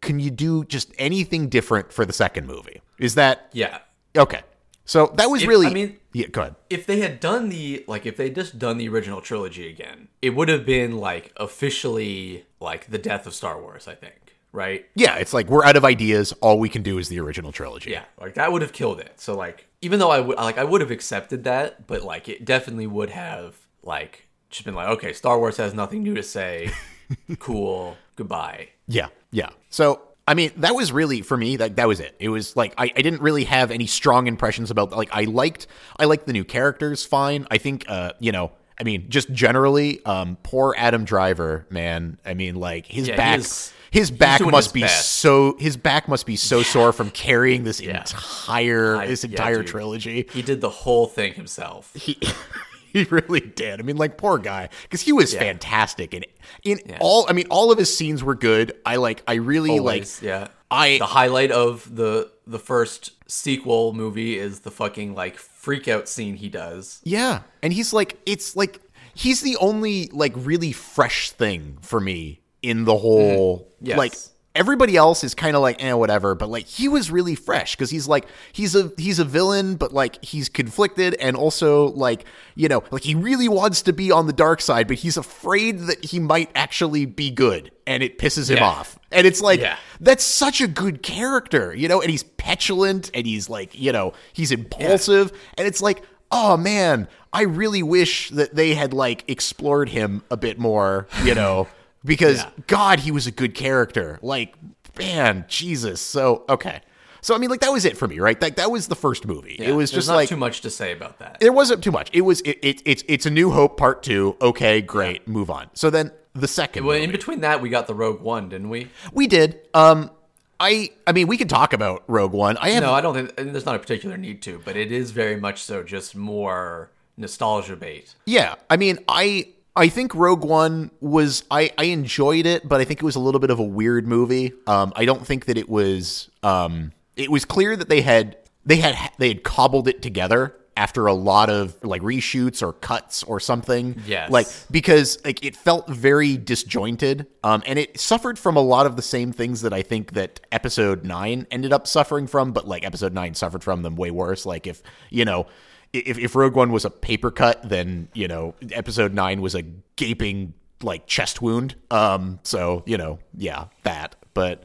Can you do just anything different for the second movie? Is that Yeah. okay? So that was If- really. I mean- yeah. Go ahead. if they had done the like if they just done the original trilogy again it would have been like officially like the death of star wars i think right Yeah, it's like we're out of ideas. All we can do is the original trilogy. yeah like that would have killed it so like even though i would like i would have accepted that but like it definitely would have like just been like okay star wars has nothing new to say cool goodbye yeah, yeah. So I mean, that was really for me. Like that was it. It was like I, I didn't really have any strong impressions about. Like I liked I liked the new characters. Fine. I think uh you know. I mean, just generally, um, poor Adam Driver, man. I mean, like his Yeah, back, is- his back must his be best. so his back must be so sore from carrying this entire I- this entire trilogy. he did the whole thing himself he he really did. I mean, like poor guy, because he was fantastic and in all. I mean, all of his scenes were good. I like. I really Always, like. yeah I the highlight of the the first sequel movie is the fucking like freak out scene he does Yeah, and he's like, it's like he's the only like really fresh thing for me in the whole. Mm-hmm. Yes. Like everybody else is kind of like, eh, whatever. But like he was really fresh because he's like he's a he's a villain, but like he's conflicted and also like you know like he really wants to be on the dark side, but he's afraid that he might actually be good, and it pisses him Yeah. off. And it's like Yeah. that's such a good character, you know. And he's petulant, and he's like you know he's impulsive, and it's like oh man, I really wish that they had like explored him a bit more, you know, because Yeah. God, he was a good character. Like, man, Jesus. So okay. So I mean, like that was it for me, right? Like that was the first movie. it was just not like too much to say about that. there wasn't too much. It was it, it it's it's a New Hope Part Two. Okay, great, move on. So then the second well, movie. in between that, we got the Rogue One, didn't we? we did. Um, I I mean, we could talk about Rogue One. I have No, I don't think there's not a particular need to, but it is very much so just more nostalgia bait. Yeah, I mean, I I think Rogue One was I I enjoyed it, but I think it was a little bit of a weird movie. Um, I don't think that it was. Um, it was clear that they had they had they had cobbled it together after a lot of like reshoots or cuts or something. Yes. Like because like it felt very disjointed. Um and it suffered from a lot of the same things that I think that episode 9 ended up suffering from, but like episode 9 suffered from them way worse. Like if, you know, if, if Rogue One was a paper cut, then, you know, episode 9 was a gaping like chest wound. Um so, you know, yeah, that. But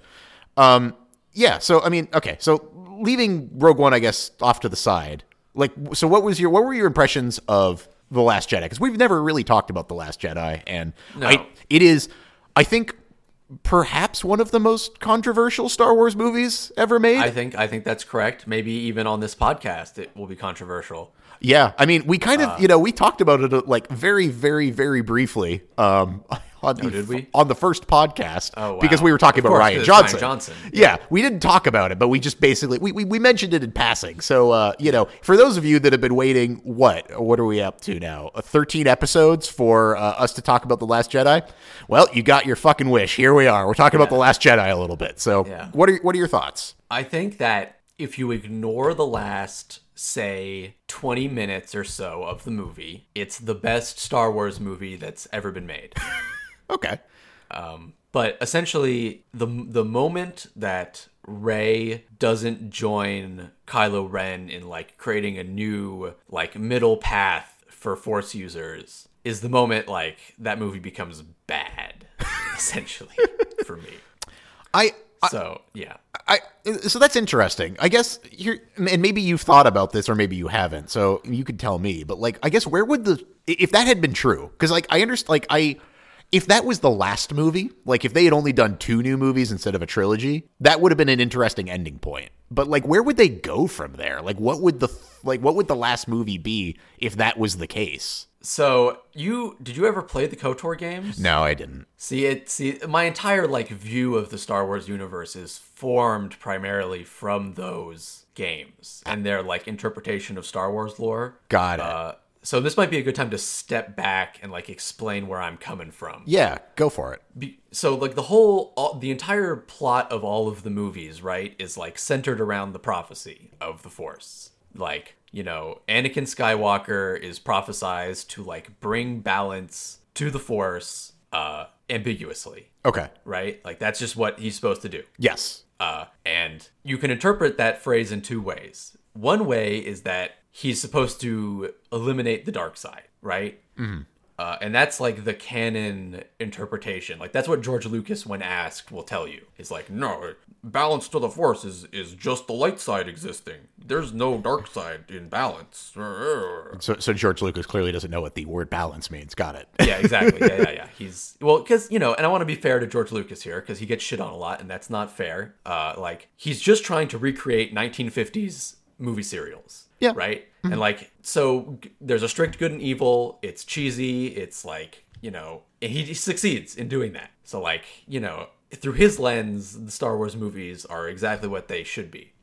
um yeah, so I mean, okay, so leaving Rogue One, I guess, off to the side. Like, so what was your what were your impressions of the Last Jedi? Because we've never really talked about the Last Jedi, and No. I, it is, I think, perhaps one of the most controversial Star Wars movies ever made. I think I think that's correct. Maybe even on this podcast, it will be controversial. yeah, I mean, we kind Uh. of, you know, we talked about it uh, like very, very, very briefly. Um, on the, Oh, did we? on the first podcast Oh, wow. because we were talking Of about Rian it's Rian Johnson. Johnson. Yeah. we didn't talk about it, but we just basically we, we, we mentioned it in passing. So uh, you know, for those of you that have been waiting, what what are we up to now? Uh, Thirteen episodes for uh, us to talk about the Last Jedi. Well, you got your fucking wish. Here we are. We're talking about the Last Jedi a little bit. So Yeah. what are what are your thoughts? I think that if you ignore the last, say, 20 minutes or so of the movie, it's the best Star Wars movie that's ever been made. Okay. Um, but essentially, the the moment that Rey doesn't join Kylo Ren in like creating a new like middle path for Force users is the moment like that movie becomes bad, essentially for me. I So yeah, I so that's interesting. I guess here and maybe you've thought about this or maybe you haven't. So you could tell me. But like I guess where would the if that had been true? Cuz like I understand like I if that was the last movie, like if they had only done two new movies instead of a trilogy, that would have been an interesting ending point. But like where would they go from there? Like what would the like what would the last movie be if that was the case? So you did you ever play the KOTOR games? No, I didn't. See it see my entire like view of the Star Wars universe is formed primarily from those games and their like interpretation of Star Wars lore. Got it. Uh, so this might be a good time to step back and like explain where I'm coming from. yeah, go for it. Be- so like the whole all, the entire plot of all of the movies, right, is like centered around the prophecy of the Force. Like, you know, Anakin Skywalker is prophesized to like bring balance to the Force uh ambiguously, Okay. right? Like that's just what he's supposed to do. Yes. Uh, and you can interpret that phrase in two ways. One way is that he's supposed to eliminate the dark side, right? Mm-hmm. Uh, and that's like the canon interpretation. Like that's what George Lucas, when asked, will tell you. He's like, no, balance to the force is is just the light side existing. There's no dark side in balance. So so George Lucas clearly doesn't know what the word balance means. Got it. yeah, exactly. Yeah, yeah, yeah. He's well, because you know, and I want to be fair to George Lucas here because he gets shit on a lot, and that's not fair. Uh, like he's just trying to recreate 1950s movie serials. Yeah. Right. And like, so there's a strict good and evil. It's cheesy. It's like you know, and he succeeds in doing that. So like, you know, through his lens, the Star Wars movies are exactly what they should be.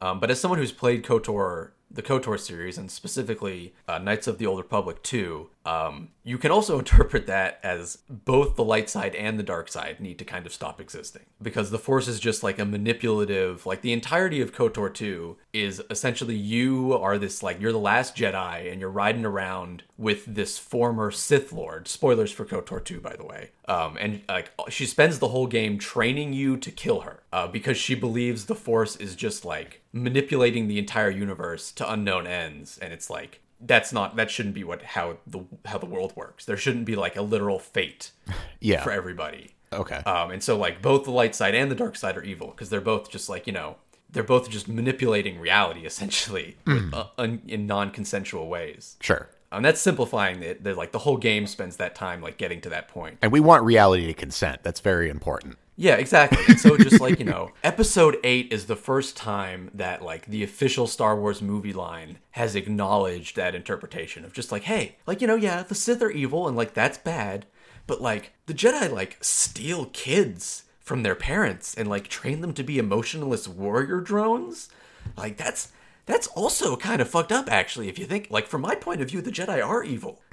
Um, but as someone who's played KOTOR, the KOTOR series, and specifically uh, Knights of the Old Republic 2, um, you can also interpret that as both the light side and the dark side need to kind of stop existing. Because the Force is just like a manipulative, like the entirety of KOTOR 2 is essentially you are this, like, you're the last Jedi and you're riding around with this former Sith Lord. Spoilers for KOTOR 2, by the way. Um, and like she spends the whole game training you to kill her uh, because she believes the Force is just like manipulating the entire universe to unknown ends, and it's like that's not that shouldn't be what how the how the world works. There shouldn't be like a literal fate Yeah. for everybody. Okay. Um, and so like both the light side and the dark side are evil because they're both just like you know they're both just manipulating reality essentially with, uh, un, in non-consensual ways. sure. Um, that's simplifying it. That like the whole game spends that time like getting to that point. And we want reality to consent. That's very important. Yeah, exactly. And so just like, you know, episode 8 is the first time that like the official Star Wars movie line has acknowledged that interpretation of just like, hey, like, you know, yeah, the Sith are evil and like that's bad, but like the Jedi like steal kids from their parents and like train them to be emotionless warrior drones. Like that's that's also kind of fucked up actually if you think like from my point of view the Jedi are evil.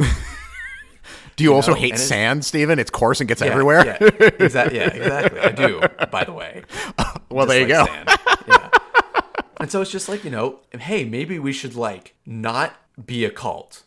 Do you, also know, hate and it's- sand, Steven? It's coarse and gets everywhere. Yeah, exactly. Yeah, exactly. I do, by the way. well, there you like go. Yeah. And so it's just like, you know, hey, maybe we should like not be a cult.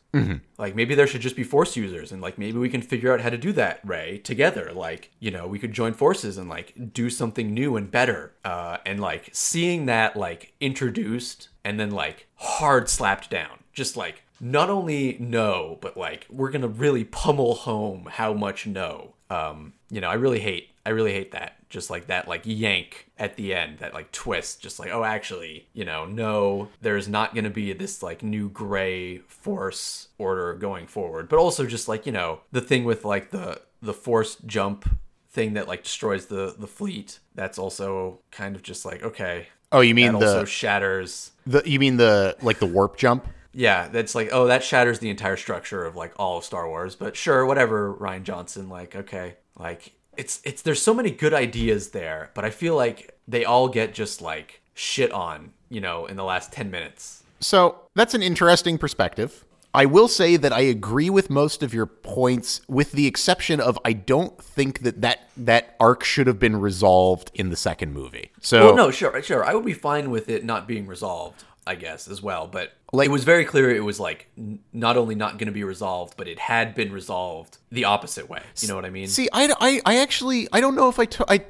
Like maybe there should just be force users and like maybe we can figure out how to do that, Rey, together. Like, you know, we could join forces and like do something new and better. Uh and like seeing that like introduced and then like hard slapped down. Just like not only no, but like we're gonna really pummel home how much no. Um, you know, I really hate I really hate that. Just like that like yank at the end, that like twist, just like, oh actually, you know, no, there's not gonna be this like new gray force order going forward. But also just like, you know, the thing with like the the force jump thing that like destroys the the fleet, that's also kind of just like, okay. Oh, you mean That the, also shatters the you mean the like the warp jump? yeah, that's like, oh, that shatters the entire structure of like all of Star Wars. But sure, whatever, Rian Johnson. Like, okay, like it's it's there's so many good ideas there, but I feel like they all get just like shit on, you know, in the last ten minutes. So that's an interesting perspective. I will say that I agree with most of your points, with the exception of I don't think that that, that arc should have been resolved in the second movie. So Well, no, sure, sure, I would be fine with it not being resolved. I guess as well, but Like- it was very clear it was like n- not only not going to be resolved, but it had been resolved the opposite way. You know what I mean? See, I, I, I actually I don't know if I to- I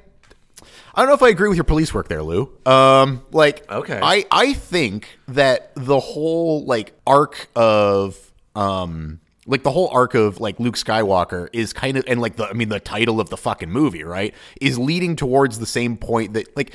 I don't know if I agree with your police work there, Lou. Um, like, Okay. I I think that the whole like arc of um like the whole arc of like Luke Skywalker is kind of and like the I mean the title of the fucking movie right is leading towards the same point that like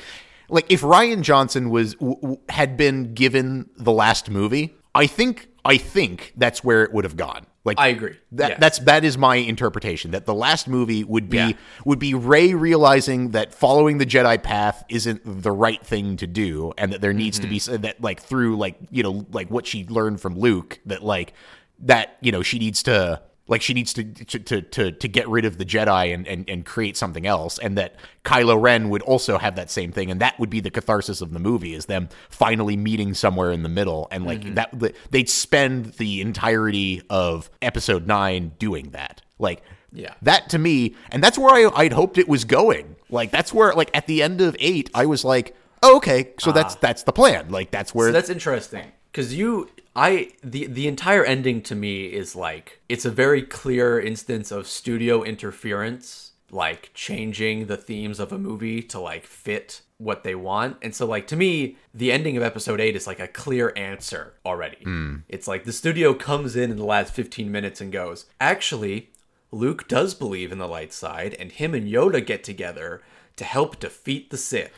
like if Rian Johnson was w- w- had been given the last movie, I think I think that's where it would have gone. Like I agree. That Yeah. that's that is my interpretation. That the last movie would be Yeah. would be Rey realizing that following the Jedi path isn't the right thing to do, and that there needs to be Mm-hmm. that like through like you know like what she learned from Luke that like that you know she needs to like she needs to to to to, get rid of the Jedi and, and and create something else, and that Kylo Ren would also have that same thing, and that would be the catharsis of the movie is them finally meeting somewhere in the middle, and like Mm-hmm. that they'd spend the entirety of Episode Nine doing that, like. Yeah. That to me, and that's where I, I'd hoped it was going. Like that's where, like at the end of eight, I was like, oh, okay, so that's that's the plan. Like that's where Ah. So that's interesting because you, I, the the entire ending to me is like it's a very clear instance of studio interference, like changing the themes of a movie to like fit what they want. And so, like to me, the ending of episode eight is like a clear answer already. Hmm. It's like the studio comes in in the last fifteen minutes and goes, actually. Luke does believe in the light side, and him and Yoda get together to help defeat the Sith.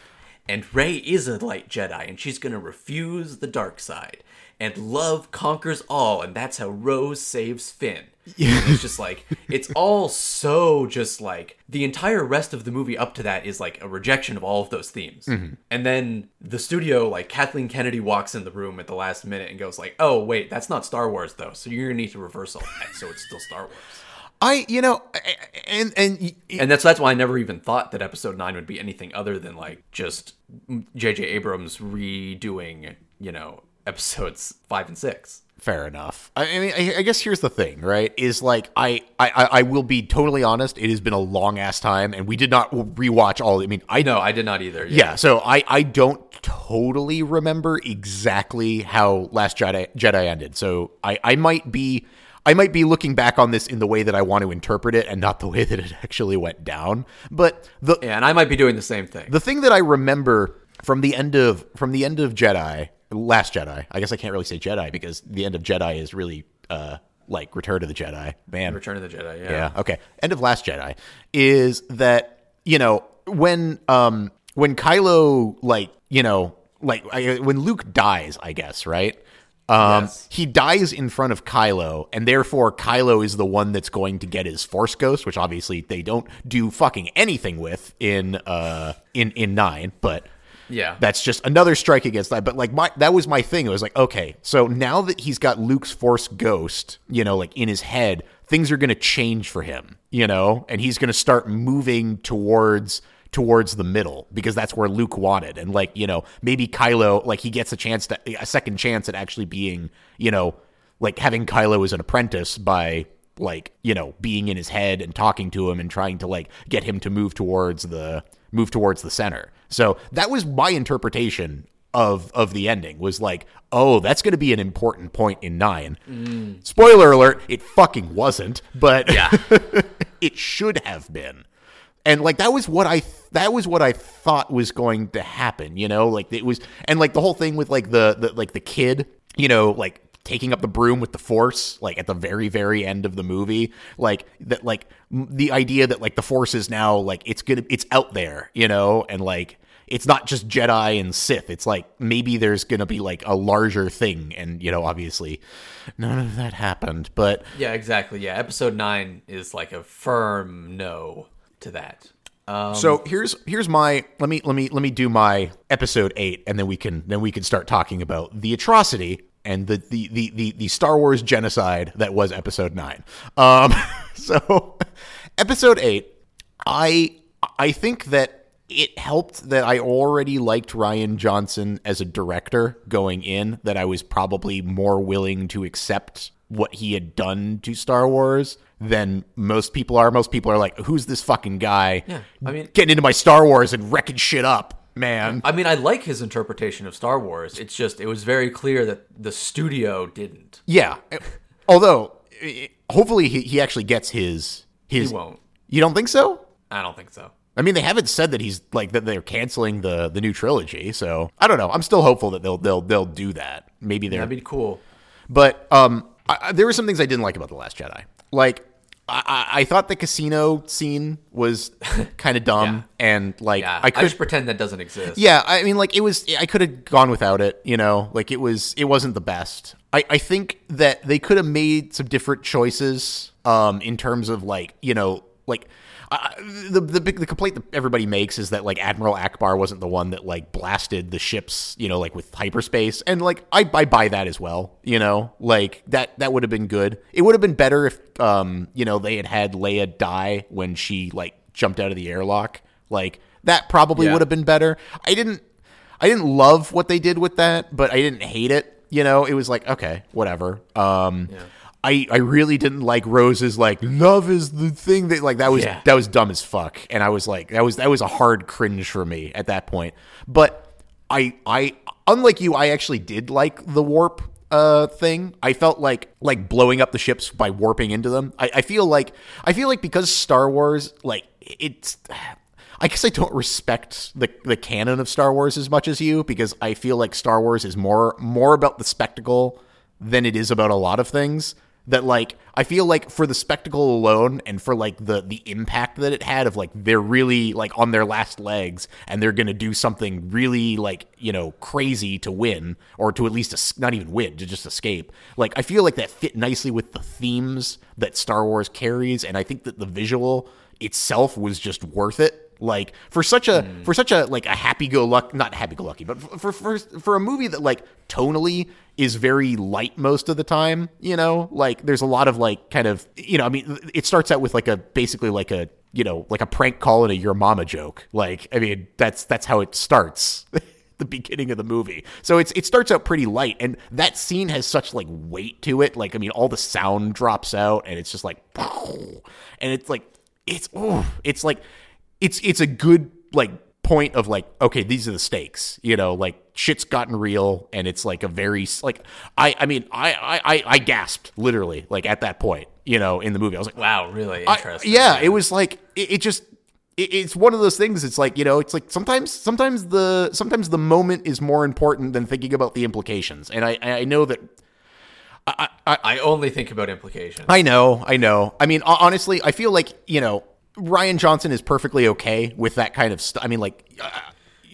And Rey is a light Jedi, and she's gonna refuse the dark side. And love conquers all, and that's how Rose saves Finn. And it's just like it's all so just like the entire rest of the movie up to that is like a rejection of all of those themes. Mm-hmm. And then the studio, like Kathleen Kennedy walks in the room at the last minute and goes like, "Oh wait, that's not Star Wars though, so you're gonna need to reverse all that, so it's still Star Wars." I, you know, and and and that's that's why I never even thought that episode nine would be anything other than like just J.J. Abrams redoing, you know, episodes five and six. fair enough. I, I mean, I, I guess here's the thing, right? Is like I, I, I- I will be totally honest. It has been a long ass time, and we did not rewatch all. I mean, I know I did not either. Yeah, so I, I don't totally remember exactly how Last Jedi Jedi ended. So I, I might be I might be looking back on this in the way that I want to interpret it and not the way that it actually went down. But the Yeah, and I might be doing the same thing. the thing that I remember from the end of from the end of Jedi, Last Jedi. I guess I can't really say Jedi because the end of Jedi is really uh like Return of the Jedi. Man, Return of the Jedi. Yeah. yeah. Okay. End of Last Jedi is that you know when um when Kylo like you know like I, when Luke dies, I guess right. Um, Yes. he dies in front of Kylo, and therefore Kylo is the one that's going to get his Force Ghost, which obviously they don't do fucking anything with in uh in in nine, but Yeah. that's just another strike against that. But like my that was my thing. It was like, okay, so now that he's got Luke's Force Ghost, you know, like in his head, things are gonna change for him, you know, and he's gonna start moving towards towards the middle because that's where Luke wanted. And like, you know, maybe Kylo like he gets a chance to a second chance at actually being, you know, like having Kylo as an apprentice by like, you know, being in his head and talking to him and trying to like get him to move towards the move towards the center. So that was my interpretation of of the ending was like, oh, that's going to be an important point in nine. Mm. Spoiler alert: it fucking wasn't, but Yeah. it should have been. And like that was what I that was what I thought was going to happen, you know? Like it was and like the whole thing with like the, the like the kid, you know, like taking up the broom with the force like at the very very end of the movie like that like the idea that like the force is now like it's gonna it's out there you know and like it's not just jedi and sith it's like maybe there's gonna be like a larger thing and you know obviously none of that happened but Yeah, exactly. Yeah, episode nine is like a firm no to that. Um, so here's here's my let me let me let me do my episode eight, and then we can then we can start talking about the atrocity and the the the the, the Star Wars genocide that was episode nine. Um, so episode eight, I I think that it helped that I already liked Rian Johnson as a director going in. That I was probably more willing to accept what he had done to Star Wars than most people are. Most people are like, "Who's this fucking guy?" Yeah, I mean- getting into my Star Wars and wrecking shit up, man. I mean, I like his interpretation of Star Wars. It's just it was very clear that the studio didn't. Yeah. Although, hopefully, he, he actually gets his his. He won't. You don't think so? I don't think so. I mean, they haven't said that he's like that they're canceling the the new trilogy, so I don't know. I'm still hopeful that they'll they'll they'll do that. Maybe they're, That'd be cool. but um, I, there were some things I didn't like about the Last Jedi. Like, I, I, I thought the casino scene was kind of dumb, and like Yeah, I I, could just pretend that doesn't exist. yeah, I mean, like it was. I could have gone without it. You know, like it was. It wasn't the best. I, I think that they could have made some different choices. Um, in terms of like you know, like uh, the the big the complaint that everybody makes is that like Admiral Ackbar wasn't the one that like blasted the ships. You know, like with hyperspace, and like I I buy that as well. You know, like that that would have been good. It would have been better if um you know they had had Leia die when she like jumped out of the airlock. Like that probably Yeah. would have been better. I didn't I didn't love what they did with that, but I didn't hate it. You know, it was like, okay, whatever. Um I, I really didn't like Rose's like love is the thing that like that was Yeah. that was dumb as fuck and I was like that was that was a hard cringe for me at that point but I I unlike you I actually did like the warp uh thing I felt like like blowing up the ships by warping into them I, I feel like I feel like because Star Wars like it's I guess I don't respect the the canon of Star Wars as much as you because I feel like Star Wars is more more about the spectacle than it is about a lot of things. That like I feel like for the spectacle alone and for like the the impact that it had of like they're really like on their last legs and they're gonna do something really like you know crazy to win or to at least es- not even win to just escape. Like I feel like that fit nicely with the themes that Star Wars carries and I think that the visual itself was just worth it like for such a hmm. for such a like a happy go luck not happy go lucky but for, for for a movie that like tonally is very light most of the time you know like there's a lot of like kind of you know i mean it starts out with like a basically like a you know like a prank call and a your mama joke like i mean that's that's how it starts the beginning of the movie. So it's it starts out pretty light and that scene has such like weight to it. Like I mean all the sound drops out and it's just like and it's like it's ooh, it's like it's it's a good like point of like okay these are the stakes you know like shit's gotten real and it's like a very like i i mean i i I- i gasped literally like at that point you know in the movie i was like Wow, really I- interesting. yeah, it was like it, it just it, it's one of those things. It's like you know, it's like sometimes sometimes the sometimes the moment is more important than thinking about the implications. And I I know that I I I only think about implications. I know I know. I mean, honestly, I feel like you know Rian Johnson is perfectly okay with that kind of stuff. I mean, like uh,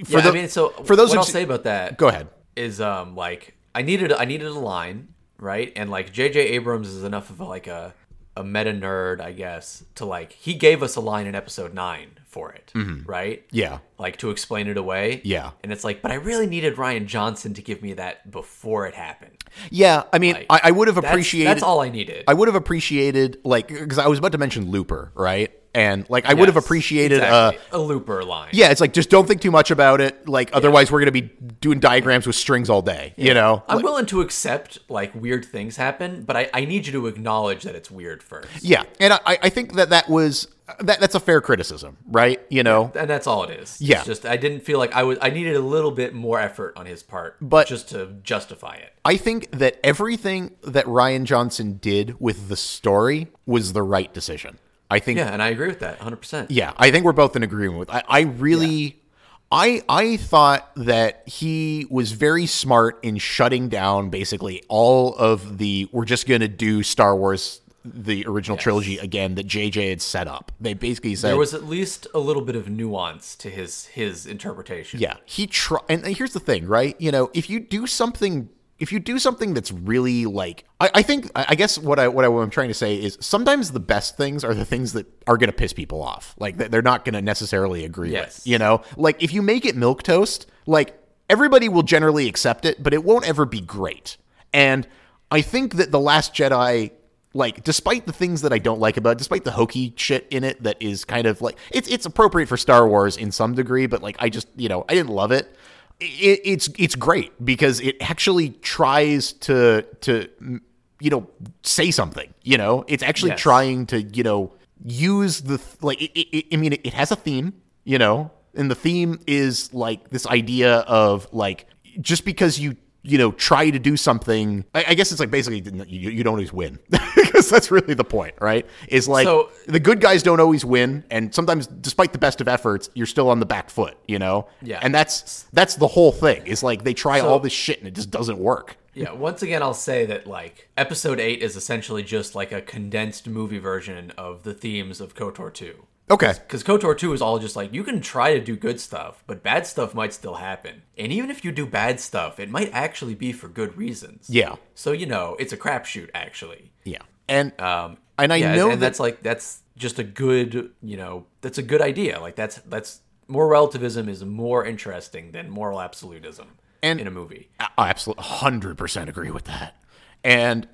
for yeah, the, I mean, so for those what I'll say about that go ahead. is um like I needed I needed a line right and like J.J. Abrams is enough of a, like a a meta nerd I guess to like he gave us a line in episode nine for it right Mm-hmm. Yeah. like to explain it away Yeah. and it's like but I really needed Rian Johnson to give me that before it happened Yeah, I mean, Like, I, I would have that's, appreciated. that's all I needed I would have appreciated like because I was about to mention Looper, right? And like I would have appreciated exactly. uh a looper line. yeah, it's like just don't think too much about it. Like otherwise we're going to be doing diagrams with strings all day, you know. I'm willing to accept like weird things happen, but I, I need you to acknowledge that it's weird first. Yeah, and I, I think that that was that that's a fair criticism, right? You know, And that's all it is. Yeah. It's just I didn't feel like I was I needed a little bit more effort on his part But- just to justify it. I think that everything that Rian Johnson did with the story was the right decision. I think Yeah, and I agree with that 100%. Yeah, I think we're both in agreement with. I, I really, I I thought that he was very smart in shutting down basically all of the. We're just gonna do Star Wars, the original trilogy again that JJ had set up. They basically said There was at least a little bit of nuance to his his interpretation. Yeah, he try. And here's the thing, right? You know, if you do something, if you do something that's really like, I, I think, I guess what I what I, I'm trying to say is sometimes the best things are the things that are going to piss people off. Like they're not going to necessarily agree Yes. with. You know, like if you make it milk toast, like everybody will generally accept it, but it won't ever be great. And I think that the Last Jedi like despite the things that I don't like about it, despite the hokey shit in it that is kind of like it's it's appropriate for Star Wars in some degree, but like I just you know I didn't love it. It, it's it's great because it actually tries to to you know say something. You know, it's actually Yes. trying to you know use the like. It, it, I mean, it, has a theme. You know, and the theme is like this idea of like just because you you know try to do something i, I guess it's like basically you, you don't always win because that's really the point right is like So- the good guys don't always win and sometimes despite the best of efforts you're still on the back foot you know Yeah. and that's that's the whole thing is like they try So- all this shit and it just doesn't work Yeah, once again, I'll say that like episode eight is essentially just like a condensed movie version of the themes of KOTOR two. okay Because KOTOR two is all just like you can try to do good stuff, but bad stuff might still happen. And even if you do bad stuff, it might actually be for good reasons. yeah So you know, it's a crapshoot actually. yeah and Um, and i yeah, know and that that's like that's just a good you know that's a good idea. Like that's that's more relativism is more interesting than moral absolutism And- in a movie. I absolutely hundred percent agree with that. And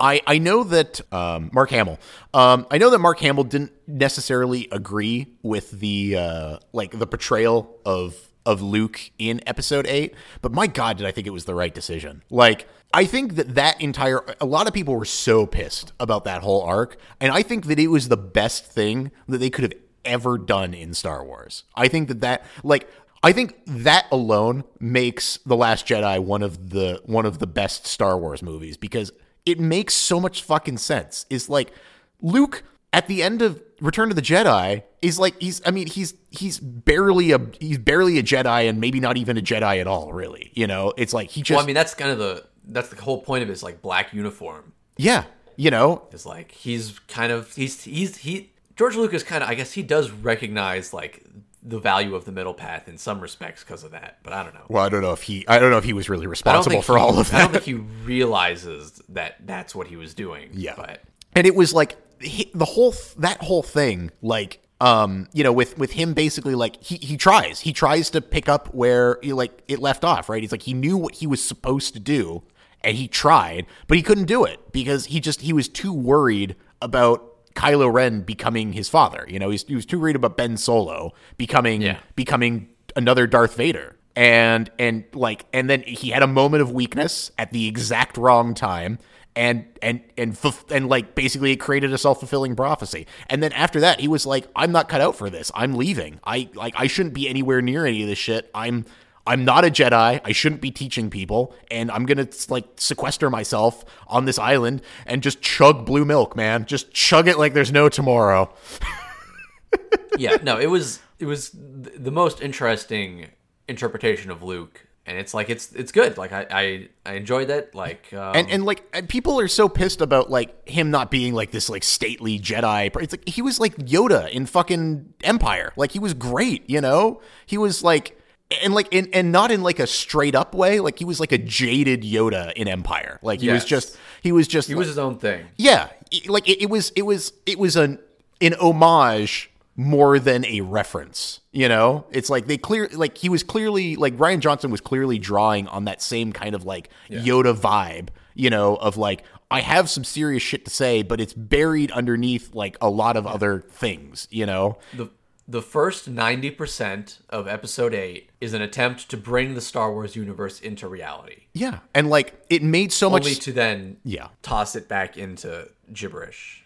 I I know that um, Mark Hamill. Um, I know that Mark Hamill didn't necessarily agree with the uh, like the portrayal of of Luke in Episode Eight, but my God, did I think it was the right decision? Like. I think that that entire a lot of people were so pissed about that whole arc, and I think that it was the best thing that they could have ever done in Star Wars. I think that that like I think that alone makes The Last Jedi one of the one of the best Star Wars movies because it makes so much fucking sense. It's like Luke at the end of Return of the Jedi is like he's I mean he's he's barely a he's barely a Jedi and maybe not even a Jedi at all really. You know, it's like he just Well, I mean that's kind of the that's the whole point of his like black uniform. yeah, you know, it's like he's kind of he's he's he George Lucas kind of I guess he does recognize like the value of the middle path in some respects because of that, but I don't know. well I don't know if he I don't know if he was really responsible for he- all of that. I don't think he realizes that that's what he was doing. Yeah. but and it was like he, the whole that whole thing like um you know with with him basically like he he tries he tries to pick up where he, like it left off right he's like he knew what he was supposed to do and he tried but he couldn't do it because he just he was too worried about Kylo Ren becoming his father. You know he's, he was too worried about Ben Solo becoming Yeah. becoming another Darth Vader. And and like and then he had a moment of weakness at the exact wrong time and and and and like basically it created a self-fulfilling prophecy. And then after that he was like i'm not cut out for this. I'm leaving. I like i shouldn't be anywhere near any of this shit. I'm i'm not a jedi i shouldn't be teaching people and i'm gonna like sequester myself on this island and just chug blue milk man just chug it like there's no tomorrow yeah, no, it was it was the most interesting interpretation of Luke, and it's like it's it's good. Like I I, I enjoyed it. Like um, and and like and people are so pissed about like him not being like this like stately Jedi. It's like he was like Yoda in fucking Empire. Like he was great, you know. He was like and like in and not in like a straight up way. Like he was like a jaded Yoda in Empire. Like he was just he was just he was his own thing. yeah. Like it, it was it was it was an an homage more than a reference. You know, it's like they clear like he was clearly like Rian Johnson was clearly drawing on that same kind of like Yoda vibe. You know, of like I have some serious shit to say, but it's buried underneath like a lot of other things, you know? The the first 90% of episode 8 is an attempt to bring the Star Wars universe into reality. Yeah. And like it made so much Only to then Yeah. toss it back into gibberish.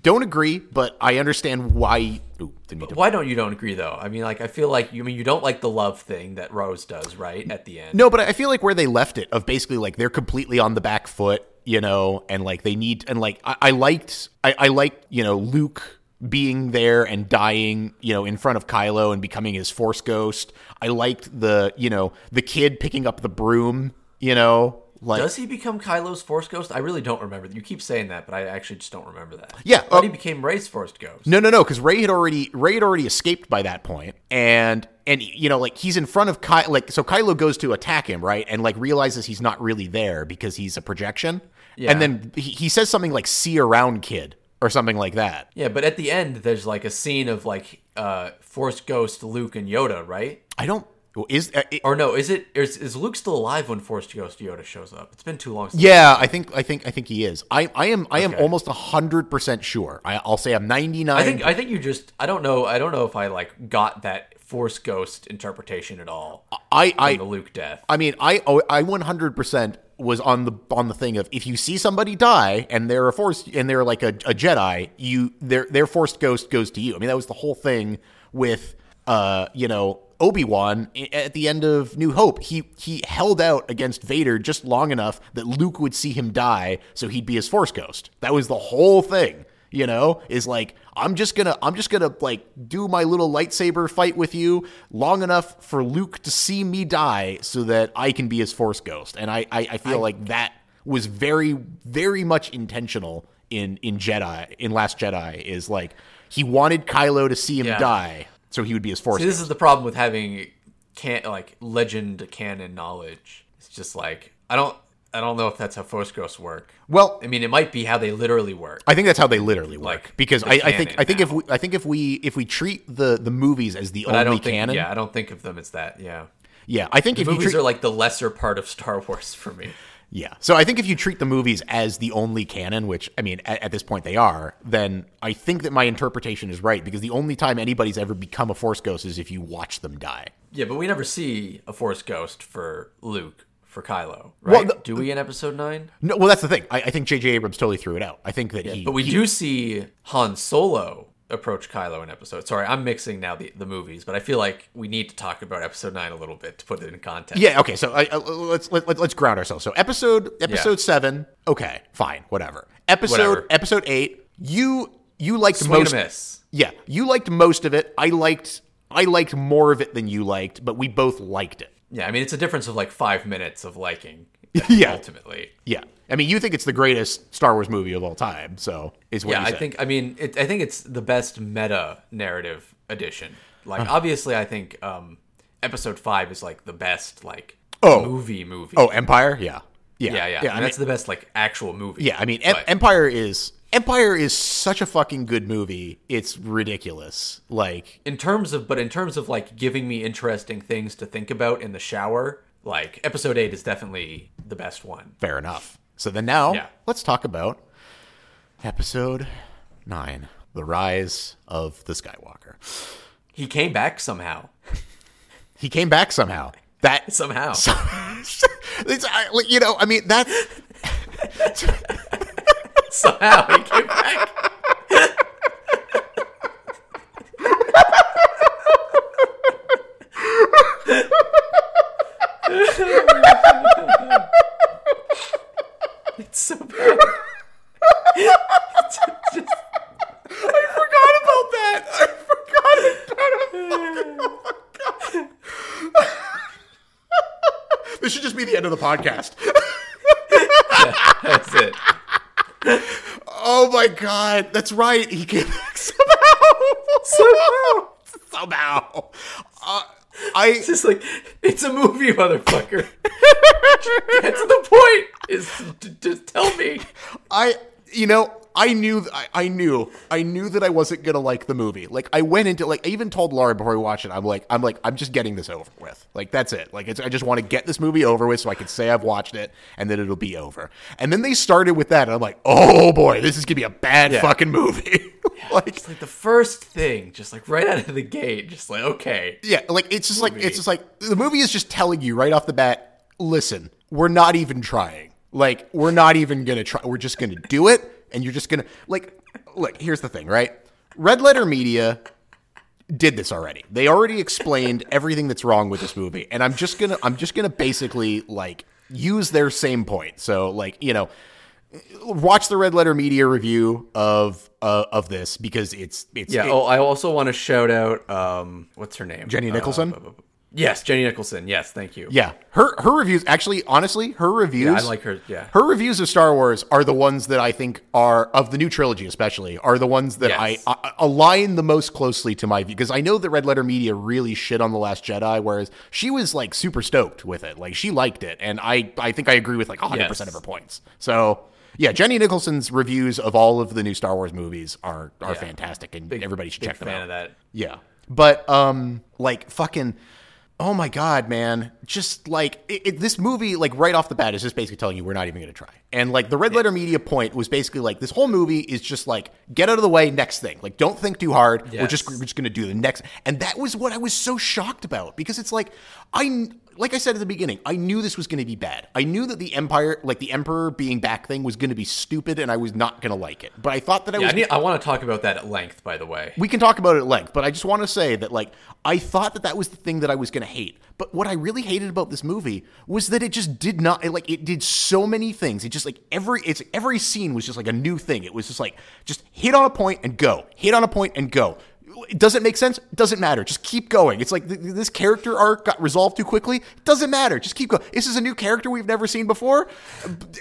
don't agree, but I understand why Ooh, didn't mean to Why don't you don't agree though? I mean like I feel like you I mean you don't like the love thing that Rose does, right? At the end. No, but I feel like where they left it of basically like they're completely on the back foot, you know, and like they need and like I, I liked I, I liked, you know, Luke being there and dying, you know, in front of Kylo and becoming his force ghost. I liked the, you know, the kid picking up the broom, you know, like Does he become Kylo's Force Ghost? I really don't remember. You keep saying that, but I actually just don't remember that. Yeah, thought uh, he became Rey's Force Ghost. No, no, no, because Rey had already Rey had already escaped by that point, and and you know like he's in front of Ky like so Kylo goes to attack him right, and like realizes he's not really there because he's a projection, Yeah. and then he, he says something like "see around, kid" or something like that. Yeah, but at the end, there's like a scene of like uh, Force Ghost Luke and Yoda, right? I don't is uh, it, Or no, is it is, is Luke still alive when Force Ghost Yoda shows up? It's been too long. Since yeah, I think I think I think he is. I I am I am Okay. almost hundred percent sure. I, I'll say I'm ninety nine. I think I think you just I don't know I don't know if I like got that Force Ghost interpretation at all. I I the Luke death. I mean, I oh, I 100% was on the on the thing of if you see somebody die and they're a force and they're like a, a Jedi, you their their forced ghost goes to you. I mean, that was the whole thing with uh, you know, Obi-Wan at the end of New Hope. He he held out against Vader just long enough that Luke would see him die so he'd be his force ghost. That was the whole thing. You know, is like I'm just gonna I'm just gonna like do my little lightsaber fight with you long enough for Luke to see me die so that I can be his force ghost. And I I, I feel like that was very very much intentional in in Jedi in Last Jedi is like he wanted Kylo to see him Yeah. die so he would be his force See, this is the problem with having can like legend canon knowledge. It's just like I don't I don't know if that's how Force Ghosts work. well, I mean, it might be how they literally work. I think that's how they literally work Like, because I, I think I think if we I think if we if we treat the the movies as the But I only don't think canon, yeah, I don't think of them as that. Yeah. yeah, I think if you Movies treat, are like the lesser part of Star Wars for me. Yeah. So I think if you treat the movies as the only canon, which I mean at, at this point they are, then I think that my interpretation is right because the only time anybody's ever become a force ghost is if you watch them die. Yeah, but we never see a Force Ghost for Luke, for Kylo, right? the- Do we in Episode 9? No, well that's the thing. I, I think J.J. Abrams totally threw it out. I think that he But we he- do see Han Solo approach Kylo in Episode. Sorry, I'm mixing now the, the movies, but I feel like we need to talk about Episode 9 a little bit to put it in context. Yeah. Okay. So I, I, let's let, let, let's ground ourselves. So episode episode Yeah. seven. Okay. Fine. Whatever. Episode Whatever. episode eight. You you liked Swing most. Yeah. You liked most of it. I liked I liked more of it than you liked, but we both liked it. Yeah, I mean, it's a difference of like five minutes of liking. Yeah. Ultimately. Yeah. I mean, you think it's the greatest Star Wars movie of all time, so is what Yeah, you I think. I mean, it, I think it's the best meta narrative edition. Like, Uh-huh. obviously, I think um, Episode Five is like the best like Oh. movie movie. Oh, Empire? Yeah. Yeah. yeah, yeah. Yeah. and I mean, that's the best like actual movie. yeah, I mean Em- Empire is Empire is such a fucking good movie. It's ridiculous. Like in terms of, but in terms of like giving me interesting things to think about in the shower, like Episode Eight is definitely the best one. fair enough. So then now Yeah. let's talk about episode 9, The Rise of the Skywalker. He came back somehow. He came back somehow. That Somehow. it's, you know, I mean that's somehow he came back. it's so bad. I forgot about that. I forgot about it. Oh this should just be the end of the podcast. That's it. Oh my god, that's right. He came back somehow. Somehow. somehow. Uh, I It's just like it's a movie, motherfucker. That's the point. Is to, to tell me. I you know, I knew, I, I knew, I knew that I wasn't gonna like the movie. Like I went into, like I even told Laura before we watched it. I'm like, I'm like, I'm just getting this over with. Like that's it. Like it's, I just want to get this movie over with so I can say I've watched it and then it'll be over. And then they started with that, and I'm like, oh boy, this is gonna be a bad Yeah. fucking movie. like It's like the first thing, just like right out of the gate, just like okay, Yeah, like it's just like it's just like the movie is just telling you right off the bat, listen, we're not even trying. Like we're not even going to try. We're just going to do it and you're just going to like look, here's the thing, right? Red Letter Media did this already. They already explained everything that's wrong with this movie. And I'm just going to I'm just to basically like use their same point. So like, you know, watch the Red Letter Media review of uh, of this because it's it's yeah. it- oh, I also want to shout out um, what's her name? Jenny Uh, Nicholson? Yes, Jenny Nicholson. Yes, thank you. Yeah, her her reviews actually, honestly, her reviews. I like her. Yeah. her reviews of Star Wars are the ones that I think are of the new trilogy, especially are the ones that Yes. I, I align the most closely to my view because I know that Red Letter Media really shit on the Last Jedi, whereas she was like super stoked with it, like she liked it, and I I think I agree with like 100 percent of her points. So. Yeah, Jenny Nicholson's reviews of all of the new Star Wars movies are are Yeah. fantastic, and everybody should Big check them out. of that. Yeah. But um like fucking oh my god, man. Just like it, it- this movie like right off the bat is just basically telling you we're not even going to try. And like the Red Letter Media point was basically like this whole movie is just like get out of the way next thing. Like don't think too hard. We're just we're just going to do the next. And that was what I was so shocked about because it's like I like I said at the beginning, I knew this was going to be bad. I knew that the empire like the emperor being back thing was going to be stupid and I was not going to like it. But I thought that I Yeah, was I, need, I want to talk about that at length. By the way, we can talk about it at length, but I just want to say that like I thought that that was the thing that I was going to hate. But what I really hated about this movie was that it just did not it, like it did so many things. It just like every it's every scene was just like a new thing. It was just like just hit on a point and go. Hit on a point and go. Does it make sense? Doesn't matter. Just keep going. It's like th- th- this character arc got resolved too quickly. Doesn't matter. Just keep going. This is a new character we've never seen before,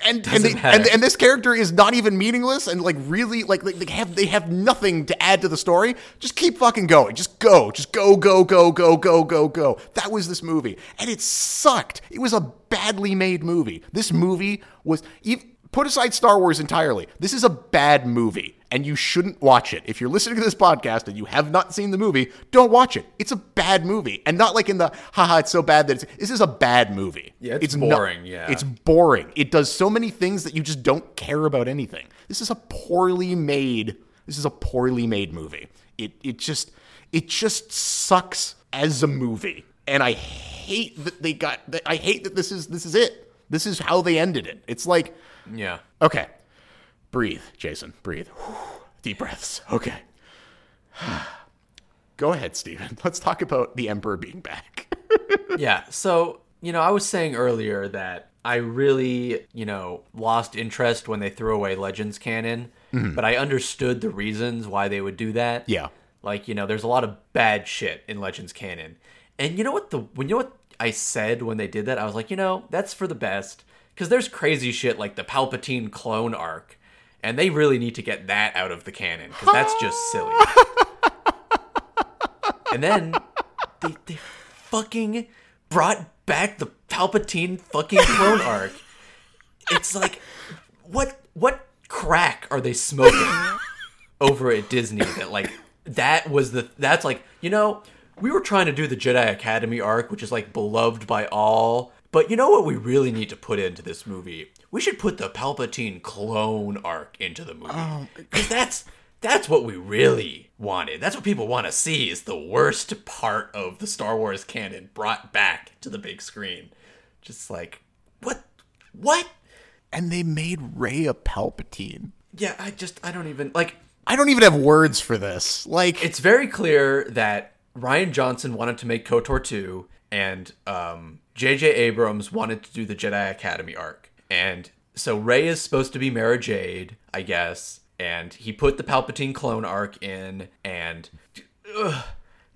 and and, they, and and this character is not even meaningless and like really like like, they have they have nothing to add to the story. Just keep fucking going. Just go. Just go go go go go go go. That was this movie, and it sucked. It was a badly made movie. This movie was ev- put aside Star Wars entirely. This is a bad movie. And you shouldn't watch it. If you're listening to this podcast and you have not seen the movie, don't watch it. It's a bad movie. And not like in the haha, it's so bad that it's this is a bad movie. Yeah, it's not- boring, yeah. It's boring. It does so many things that you just don't care about anything. This is a poorly made. This is a poorly made movie. It it just it just sucks as a movie, and I hate that they got. I hate that this is this is it. This is how they ended it. It's like yeah. okay, breathe, Jason, breathe. Deep breaths. Okay. Go ahead, Steven. Let's talk about the Emperor being back. yeah. So, you know, I was saying earlier that I really, you know, lost interest when they threw away Legends canon, mm-hmm. but I understood the reasons why they would do that. Yeah. Like, you know, there's a lot of bad shit in Legends canon. And you know what the when you know what I said when they did that? I was like, you know, that's for the best cuz there's crazy shit like the Palpatine clone arc. And they really need to get that out of the canon cuz that's just silly. and then they, they fucking brought back the Palpatine fucking clone arc. It's like, what what crack are they smoking over at Disney that like that was the that's like you know we were trying to do the Jedi Academy arc, which is like beloved by all. But you know what we really need to put into this movie? We should put the Palpatine clone arc into the movie because that's that's what we really wanted. That's what people want to see is the worst part of the Star Wars canon brought back to the big screen. Just like what what? and they made Rey a Palpatine. Yeah, I just I don't even like I don't even have words for this. Like it's very clear that Rian Johnson wanted to make KOTOR 2 and um JJ Abrams wanted to do the Jedi Academy arc. And so Rey is supposed to be Mara Jade, I guess, and he put the Palpatine clone arc in and ugh,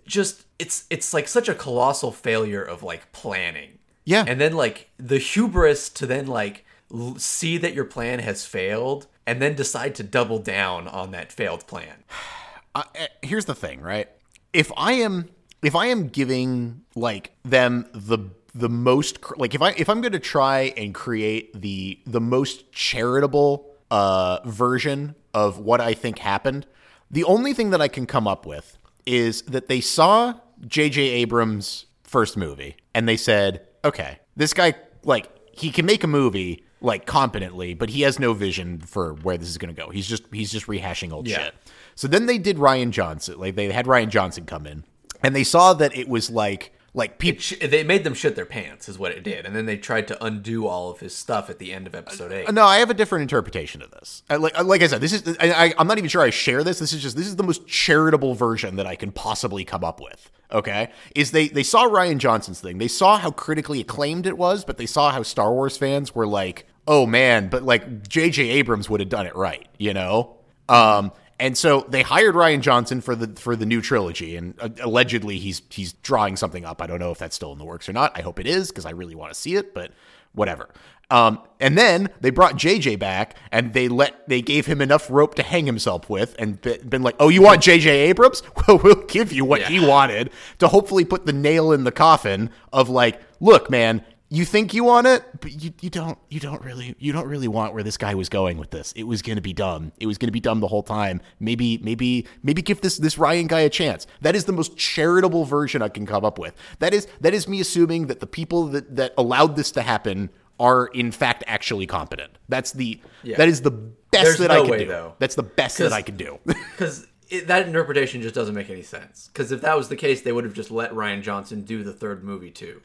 just it's it's like such a colossal failure of like planning. Yeah. And then like the hubris to then like l- see that your plan has failed and then decide to double down on that failed plan. uh, here's the thing, right? If I am if I am giving like them the the most like if I if I'm going to try and create the the most charitable uh version of what I think happened, the only thing that I can come up with is that they saw J.J. Abrams' first movie and they said, okay, this guy, like, he can make a movie like competently, but he has no vision for where this is going to go. He's just he's just rehashing old Yeah. shit. So then they did Rian Johnson. Like they had Rian Johnson come in, and they saw that it was like like people. Sh- they made them shit their pants, is what it did, and then they tried to undo all of his stuff at the end of episode eight. No, I have a different interpretation of this. I, like, like I said, this is I, I, I'm not even sure I share this. This is just this is the most charitable version that I can possibly come up with. Okay, is they they saw Rian Johnson's thing. They saw how critically acclaimed it was, but they saw how Star Wars fans were like, "Oh man!" But like J.J. Abrams would have done it right, you know. Um, and so they hired Rian Johnson for the for the new trilogy, and uh, allegedly he's he's drawing something up. I don't know if that's still in the works or not. I hope it is because I really want to see it, but whatever. Um, and then they brought JJ back, and they let they gave him enough rope to hang himself with, and be- been like, "Oh, you want JJ Abrams? Well, we'll give you what he wanted to hopefully put the nail in the coffin of like, look, man." You think you want it, but you, you don't you don't really you don't really want where this guy was going with this. It was gonna be dumb. It was gonna be dumb the whole time. Maybe maybe maybe give this this Rian guy a chance. That is the most charitable version I can come up with. That is that is me assuming that the people that, that allowed this to happen are in fact actually competent. That's the Yeah. that is the best There's that no I can way, do. though. That's the best that I can do. Because that interpretation just doesn't make any sense. Because if that was the case, they would have just let Rian Johnson do the third movie too.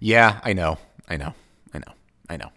yeah, I know. I know. I know. I know.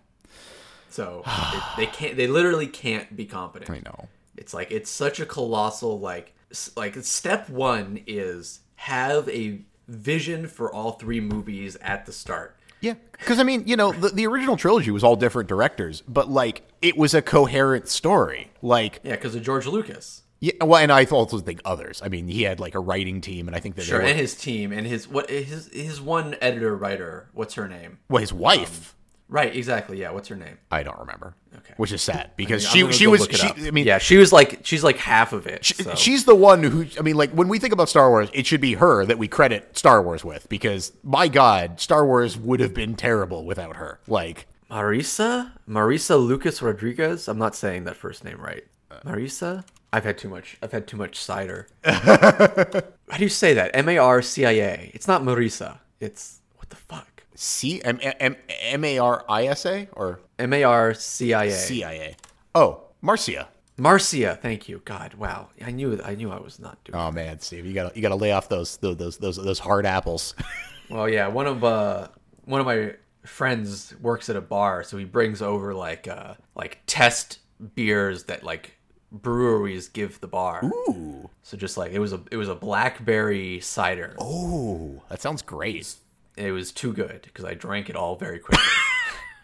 So it, they can't. They literally can't be competent. I know. It's like it's such a colossal like like step one is have a vision for all three movies at the start. Yeah, because I mean, you know, the, the original trilogy was all different directors, but like it was a coherent story. Like, Yeah, because of George Lucas. Yeah, well, and I also think others. I mean, he had like a writing team, and I think that Sure, were, and his team and his what his his one editor writer. What's her name? well, his wife. Um, right, exactly. Yeah, what's her name? I don't remember. Okay. which is sad because I'm she she was she. I mean, yeah, she was like she's like half of it. so. She's the one who, I mean, like when we think about Star Wars, it should be her that we credit Star Wars with because my God, Star Wars would have been terrible without her. Like, Marisa? Marisa Lucas Rodriguez? I'm not saying that first name right. Uh, Marisa? I've had too much. I've had too much cider. How do you say that? M A R C I A. It's not Marisa. It's what the fuck? C M M M A R I S A or M A R C I A. C I A. Oh, Marcia. Marcia. Thank you. God. Wow. I knew. I knew I was not doing. Oh man, Steve, you gotta you gotta lay off those those those those, those hard apples. Well, yeah. One of uh one of my friends works at a bar, so he brings over like uh like test beers that like breweries give the bar. Ooh, So just like it was a it was a blackberry cider. oh, that sounds great. It was too good because I drank it all very quickly.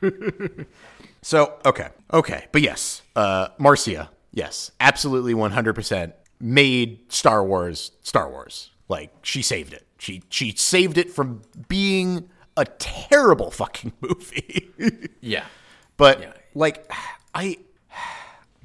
So okay, okay, but yes, uh, Marcia, yes, absolutely, one hundred percent made Star Wars Star Wars. Like she saved it. She she saved it from being a terrible fucking movie. yeah. but Yeah. like, I,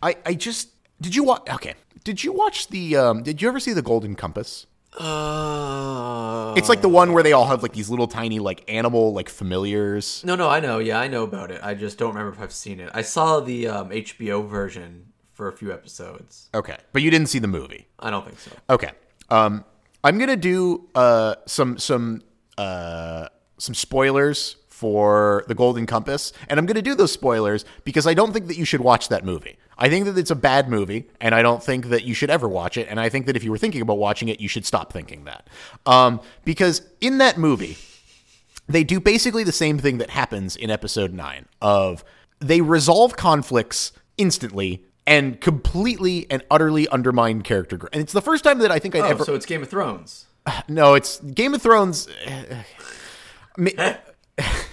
I I just did you watch? Okay, did you watch the? Um, did you ever see the Golden Compass? Uh, It's like the one where they all have like these little tiny like animal like familiars. no, no, I know. Yeah, I know about it. I just don't remember if I've seen it. I saw the um, HBO version for a few episodes. Okay, but you didn't see the movie. I don't think so. Okay. Um, I'm gonna do uh some some uh some spoilers for the Golden Compass, and I'm gonna do those spoilers because I don't think that you should watch that movie. I think that it's a bad movie, and I don't think that you should ever watch it. And I think that if you were thinking about watching it, you should stop thinking that. Um, because in that movie, they do basically the same thing that happens in episode 9 of they resolve conflicts instantly and completely and utterly undermine character growth. And it's the first time that I think I'd Oh, ever so it's Game of Thrones. No, it's Game of Thrones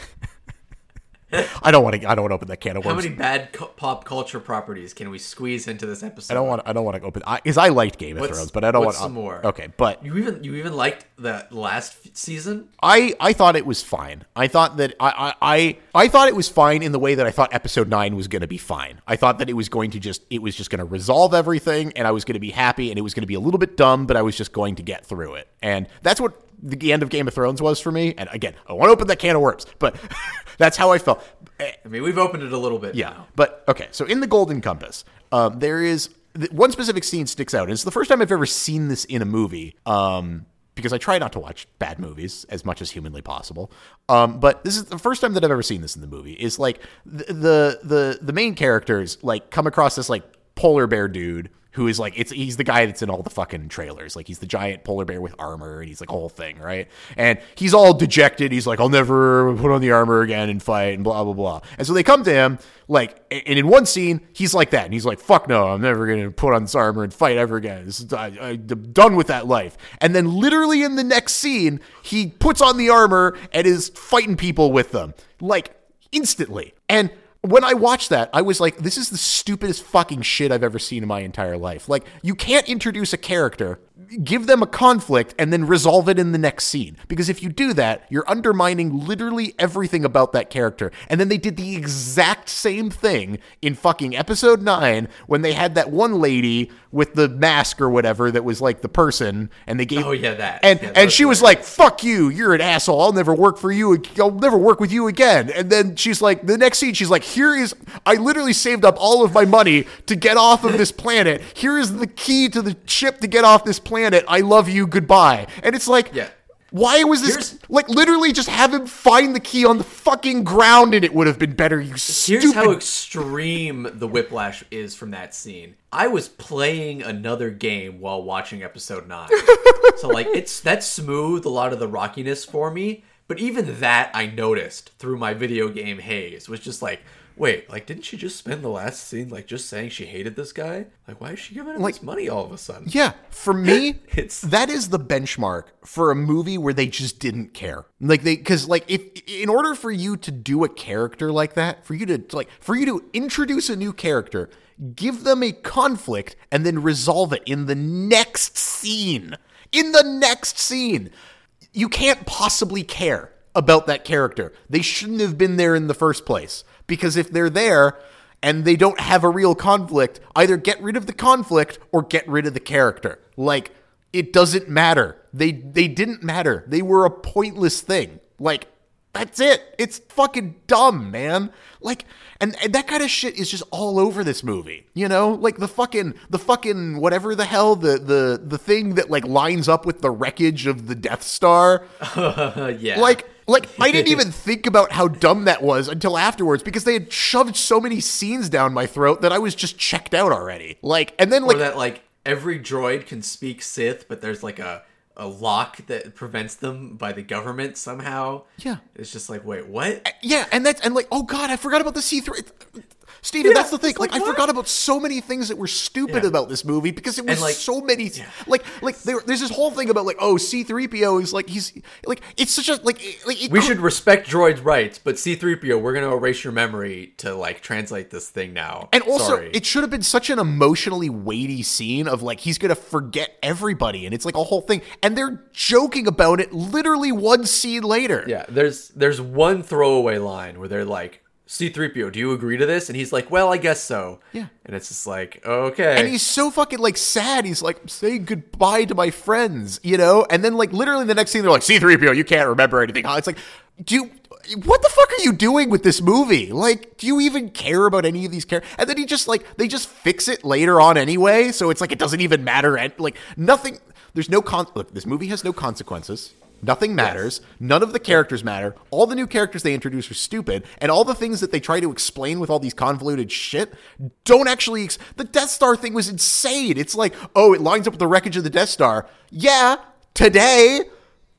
I don't want to I don't want to open that can of worms. How many bad cu- pop culture properties can we squeeze into this episode? I don't want I don't want to open I cuz I liked Game of What's- Thrones, but I don't want some more? Okay, but You even you even liked the last season? I, I thought it was fine. I thought that I, I, I, I thought it was fine in the way that I thought episode nine was going to be fine. I thought that it was going to just it was just going to resolve everything, and I was going to be happy, and it was going to be a little bit dumb, but I was just going to get through it, and that's what the end of Game of Thrones was for me. And again, I want to open that can of worms, but that's how I felt. Eh, I mean, we've opened it a little bit. yeah, now. but okay. So in the Golden Compass, um, there is one specific scene sticks out. And it's the first time I've ever seen this in a movie. Um, because I try not to watch bad movies as much as humanly possible. Um, but this is the first time that I've ever seen this in the movie. Is like the, the the the main characters like come across this like polar bear dude who is like it's he's the guy that's in all the fucking trailers. Like he's the giant polar bear with armor and he's like whole thing, right? And he's all dejected. He's like, I'll never put on the armor again and fight and blah blah blah. And so they come to him like, and in one scene he's like that, and he's like, fuck no, I'm never gonna put on this armor and fight ever again. Is, I, I'm done with that life. And then literally in the next scene, he puts on the armor and is fighting people with them like instantly. And when I watched that, I was like, this is the stupidest fucking shit I've ever seen in my entire life. Like, you can't introduce a character, give them a conflict, and then resolve it in the next scene. Because if you do that, you're undermining literally everything about that character. And then they did the exact same thing in fucking episode 9 when they had that one lady with the mask or whatever that was like the person, and they gave. Oh, yeah, that. And, Yeah, and she was like, fuck you, you're an asshole. I'll never work for you. I'll never work with you again. And then she's like, the next scene, she's like, here is, I literally saved up all of my money to get off of this planet. Here is the key to the ship to get off this planet. I love you. Goodbye. And it's like, Yeah. why was this, Here's- like, literally just have him find the key on the fucking ground and it would have been better, you Here's how extreme the whiplash is from that scene. I was playing another game while watching episode 9. so like it's that's smooth a lot of the rockiness for me, but even that I noticed through my video game haze was just like Wait, like, didn't she just spend the last scene like just saying she hated this guy? Like, why is she giving him this money all of a sudden? Yeah, for me, It's- that is the benchmark for a movie where they just didn't care. Like they, because like if in order for you to do a character like that, for you to like for you to introduce a new character, give them a conflict and then resolve it in the next scene. In the next scene, you can't possibly care about that character. They shouldn't have been there in the first place because if they're there and they don't have a real conflict, either get rid of the conflict or get rid of the character. Like it doesn't matter. They they didn't matter. They were a pointless thing. Like that's it. It's fucking dumb, man. Like and, and that kind of shit is just all over this movie. You know? Like the fucking the fucking whatever the hell the the the thing that like lines up with the wreckage of the Death Star. Yeah. Like, like I didn't even think about how dumb that was until afterwards because they had shoved so many scenes down my throat that I was just checked out already. Like, and then or that like every droid can speak Sith, but there's like a a lock that prevents them by the government somehow. Yeah. It's just like, wait, what? yeah, and that's and like, oh god, I forgot about the C three. Steven, that's the thing. Like, like, I forgot about so many things that were stupid Yeah. about this movie because it was like- so many. Like, like there, there's this whole thing about like, oh, C three PO is like he's like it's such a like it- like it We cr- should respect droids' rights, but C3PO, we're gonna erase your memory to like translate this thing now. And also, Sorry. it should have been such an emotionally weighty scene of like he's gonna forget everybody, and it's like a whole thing. And they're joking about it literally one scene later. yeah, there's there's one throwaway line where they're like, C3PO, do you agree to this? And he's like, Well, I guess so. Yeah. And it's just like, okay. And he's so fucking like sad. He's like saying goodbye to my friends, you know. And then like literally the next scene, they're like, "C-3PO, you can't remember anything." It's like, do you, what the fuck are you doing with this movie? Like, do you even care about any of these characters? And then he just like they just fix it later on anyway, so it's like it doesn't even matter. And like nothing. There's no con. Look, this movie has no consequences. Nothing matters. None of the characters matter. All the new characters they introduce are stupid, and all the things that they try to explain with all these convoluted shit don't actually. Ex- the Death Star thing was insane. It's like, oh, it lines up with the wreckage of the Death Star. Yeah, today,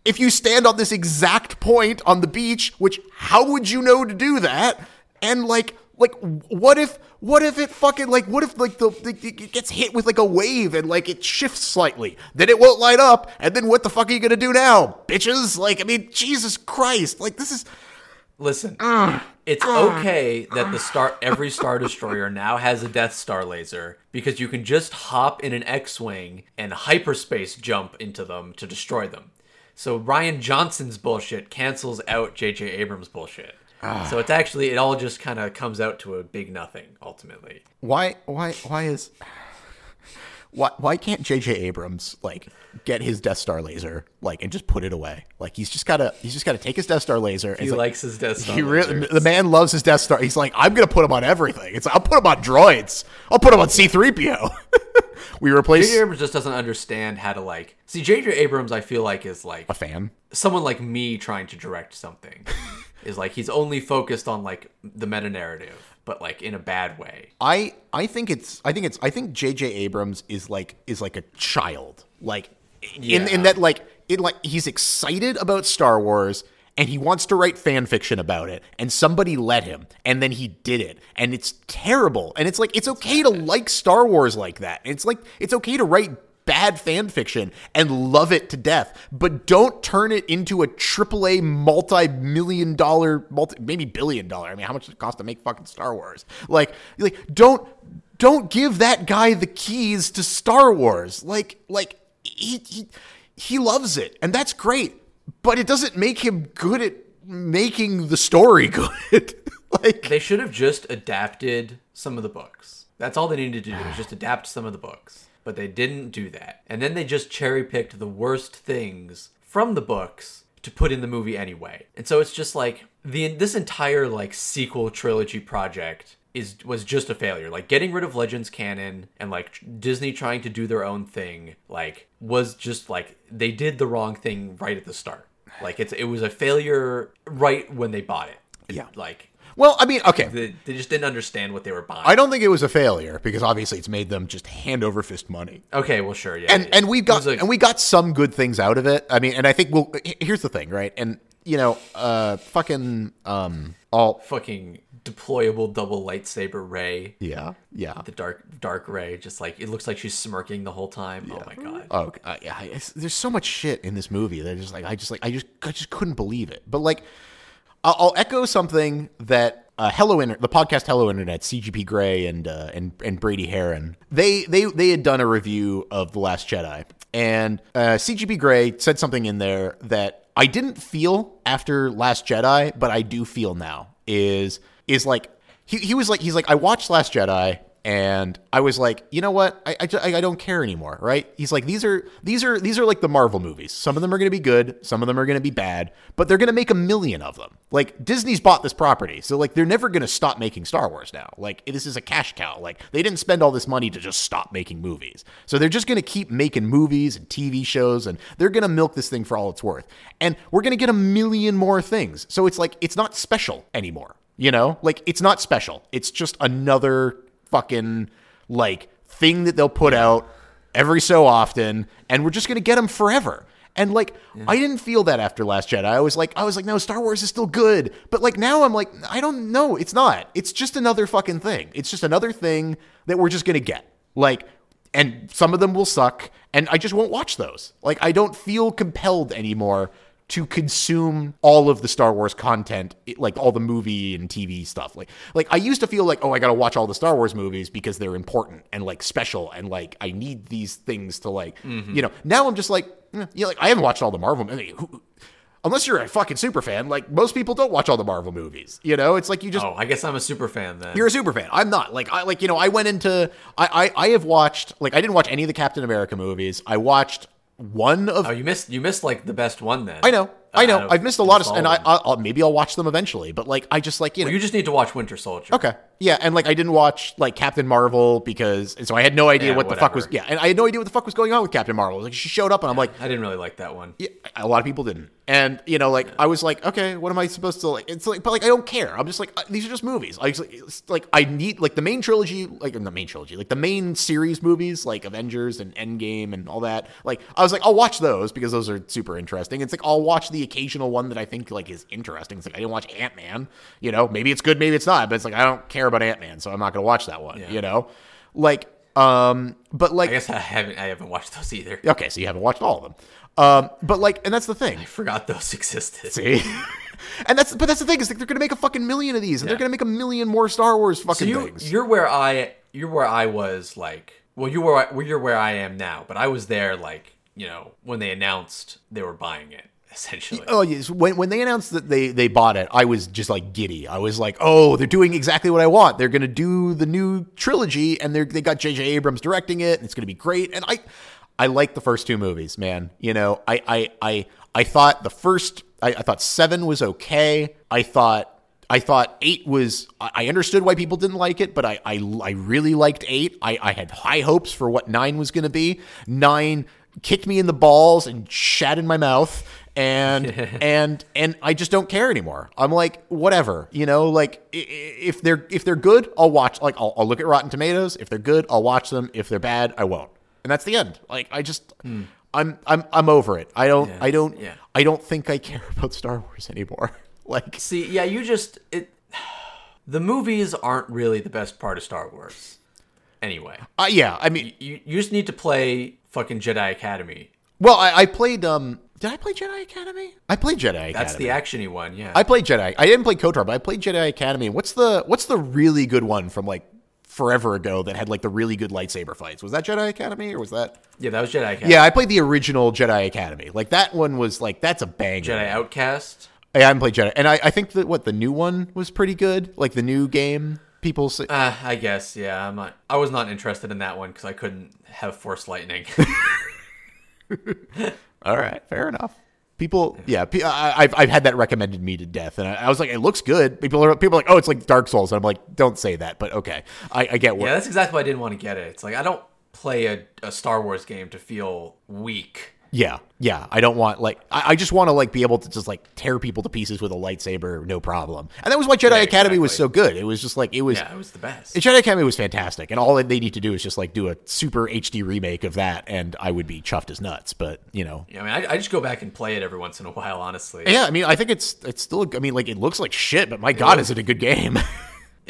if you stand on this exact point on the beach, which how would you know to do that? And like, like, what if, what if it fucking like, what if like the, it gets hit with like a wave and like it shifts slightly, then it won't light up, and then what the fuck are you gonna do now, bitches? Like, I mean, Jesus Christ, like this is. Listen, ah, it's ah. okay that the star every star destroyer now has a Death Star laser because you can just hop in an X-wing and hyperspace jump into them to destroy them. So Rian Johnson's bullshit cancels out J.J. Abrams' bullshit. Ah. So it's actually it all just kind of comes out to a big nothing ultimately. Why, why, why is, why why can't J.J. Abrams like get his Death Star laser like and just put it away? Like he's just gotta he's just gotta take his Death Star laser. and He he's like, likes his Death Star. he really the man loves his Death Star. He's like I'm gonna put him on everything. It's I'll put him on droids. I'll put him on C-3PO. we replace J.J. Abrams just doesn't understand how to like see. J.J. Abrams, I feel like, is like a fan. someone like me trying to direct something. is like he's only focused on like the meta narrative, but like in a bad way. I I think it's I think it's I think J.J. Abrams is like is like a child. Like in in that like it like he's excited about Star Wars and he wants to write fan fiction about it and somebody let him and then he did it and it's terrible and it's like it's okay to like Star Wars like that. It's like it's okay to write bad fan fiction and love it to death, but don't turn it into a AAA multi-million dollar, multi maybe billion dollar. I mean, how much does it cost to make fucking Star Wars? Like, like don't don't give that guy the keys to Star Wars. Like, like he he he loves it, and that's great, but it doesn't make him good at making the story good. like, They should have just adapted some of the books. That's all they needed to do was just adapt some of the books. But they didn't do that. And then they just cherry picked the worst things from the books to put in the movie anyway. And so it's just like the this entire like sequel trilogy project is was just a failure. Like getting rid of Legends canon and like Disney trying to do their own thing like was just like they did the wrong thing right at the start. Like it's it was a failure right when they bought it. Yeah. Like well, I mean, okay, they, they just didn't understand what they were buying. I don't think it was a failure because obviously it's made them just hand over fist money. okay, well, sure, yeah. and yeah. and we got like- and we got some good things out of it. I mean, and I think we'll. Here's the thing, right? And you know, uh, fucking um, all fucking deployable double lightsaber Rey, yeah, yeah. the dark dark Rey. Just like it looks like she's smirking the whole time. Oh my god. Oh, uh, yeah. I- there's so much shit in this movie that just like I just like I just I just couldn't believe it. But like, I'll, echo something that uh, Hello Inter- the podcast Hello Internet, CGP Grey and uh, and and Brady Haran they they they had done a review of the Last Jedi, and uh, CGP Grey said something in there that I didn't feel after Last Jedi, but I do feel now is is like he he was like he's like I watched Last Jedi and I was like, you know what? I, I, I don't care anymore, right? He's like, these are these are these are like the Marvel movies. Some of them are going to be good, some of them are going to be bad, but they're going to make a million of them. Like Disney's bought this property, so like they're never going to stop making Star Wars now. Like this is a cash cow. Like they didn't spend all this money to just stop making movies, so they're just going to keep making movies and TV shows, and they're going to milk this thing for all it's worth. And we're going to get a million more things. So it's like it's not special anymore. You know, like it's not special. It's just another fucking like thing that they'll put out every so often, and we're just gonna get them forever. And like, I didn't feel that after Last Jedi. I was like, I was like, no, Star Wars is still good. But like now, I'm like, I don't know. It's not. It's just another fucking thing. It's just another thing that we're just gonna get. Like, and some of them will suck, and I just won't watch those. Like, I don't feel compelled anymore to consume all of the Star Wars content, like all the movie and TV stuff. Like, like I used to feel like, oh, I gotta watch all the Star Wars movies because they're important and like special, and like I need these things to like, you know. Now I'm just like, eh, yeah, like I haven't watched all the Marvel. I mean, who, unless you're a fucking super fan, like most people don't watch all the Marvel movies. You know, it's like you just Oh, I guess I'm a super fan then. you're a super fan. I'm not. Like I like you know I went into I I, I have watched like I didn't watch any of the Captain America movies. I watched one of oh, you missed you missed like the best one then. I know. I uh, know. I've missed a lot of, and I. I'll, I'll- maybe I'll watch them eventually. But like, I just like you know. Well, you just need to watch Winter Soldier. okay, yeah, and like I didn't watch like Captain Marvel because, and so I had no idea Yeah, what the fuck was. Yeah, and I had no idea what the fuck was going on with Captain Marvel. Like she showed up, and I'm like, I didn't really like that one. yeah, a lot of people didn't. And you know, like I was like, okay, what am I supposed to like? It's like, but like I don't care. I'm just like, uh, these are just movies. I just, like, like I need like the main trilogy, like the main trilogy, like the main series movies, like Avengers and Endgame and all that. Like I was like, I'll watch those because those are super interesting. It's like I'll watch the occasional one that I think like is interesting. It's like I didn't watch Ant Man. You know, maybe it's good, maybe it's not. But it's like I don't care about Ant Man, so I'm not gonna watch that one. Yeah. You know, like um, but like I guess I haven't I haven't watched those either. okay, so you haven't watched all of them. Um, but like, and that's the thing. I forgot those existed. See? and that's but that's the thing is like they're gonna make a fucking million of these, and they're gonna make a million more Star Wars So fucking you things. you're where I you're where I was like well you were well, you're where I am now, but I was there like you know when they announced they were buying it, essentially. Oh yes, when when they announced that they they bought it, I was just like giddy. I was like, "Oh, they're doing exactly what I want. They're going to do the new trilogy and they are they got JJ Abrams directing it and it's going to be great." And I I like the first two movies, man. You know, I I I I thought the first I, I thought 7 was okay. I thought I thought eight was. I understood why people didn't like it, but I I, I really liked eight. I, I had high hopes for what nine was going to be. Nine kicked me in the balls and shat in my mouth, and and and I just don't care anymore. I'm like whatever, you know. Like if they're if they're good, I'll watch. Like I'll, I'll look at Rotten Tomatoes. If they're good, I'll watch them. If they're bad, I won't. And that's the end. Like I just. Hmm. I'm I'm I'm over it. I don't yeah. I don't yeah. I don't think I care about Star Wars anymore. Like, see, yeah, you just it. The movies aren't really the best part of Star Wars. Anyway, uh, yeah, I mean, you, you just need to play fucking Jedi Academy. Well, I, I played. Um, did I play Jedi Academy? I played Jedi Academy. That's the actiony one, yeah. I played Jedi. I didn't play KOTOR, but I played Jedi Academy. What's the What's the really good one from like forever ago that had like the really good lightsaber fights? Was that Jedi Academy or was that? Yeah, that was Jedi Academy. Yeah, I played the original Jedi Academy. Like that one was like that's a bang. Jedi Outcast. I haven't played Jedi, and I, I think that what the new one was pretty good. Like the new game, people say. Uh, I guess, yeah. I'm not. I was not interested in that one because I couldn't have Force lightning. All right, fair enough. People, yeah, I, have I've had that recommended me to death, and I, I, was like, it looks good. People are people are like, oh, it's like Dark Souls, and I'm like, don't say that, but okay, I, I get what. Yeah, that's exactly why I didn't want to get it. It's like I don't play a, a Star Wars game to feel weak. Yeah, yeah. I don't want like I, I just want to like be able to just like tear people to pieces with a lightsaber, no problem. And that was why Jedi yeah, Academy exactly. was so good. It was just like it was. Yeah, it was the best. Jedi Academy was fantastic, and all they need to do is just like do a super HD remake of that, and I would be chuffed as nuts. But you know, yeah, I mean, I, I just go back and play it every once in a while, honestly. Yeah, I mean, I think it's it's still. I mean, like it looks like shit, but my it god, is it a good game?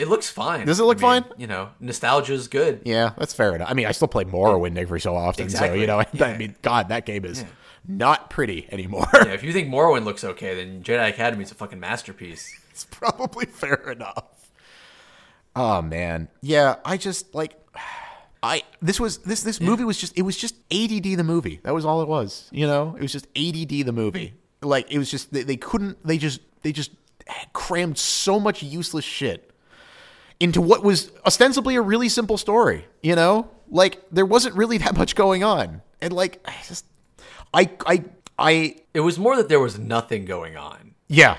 It looks fine. Does it look I mean, fine? You know, nostalgia is good. Yeah, that's fair enough. I mean, I still play Morrowind every so often, exactly. so you know, yeah. I mean, God, that game is. Yeah not pretty anymore. yeah, if you think Morrowind looks okay, then Jedi Academy is a fucking masterpiece. it's probably fair enough. Oh man, yeah. I just like, I this was this this movie was just it was just ADD the movie. That was all it was. You know, it was just ADD the movie. Like it was just they, they couldn't they just they just crammed so much useless shit into what was ostensibly a really simple story. You know, like there wasn't really that much going on, and like I just I I I it was more that there was nothing going on. Yeah.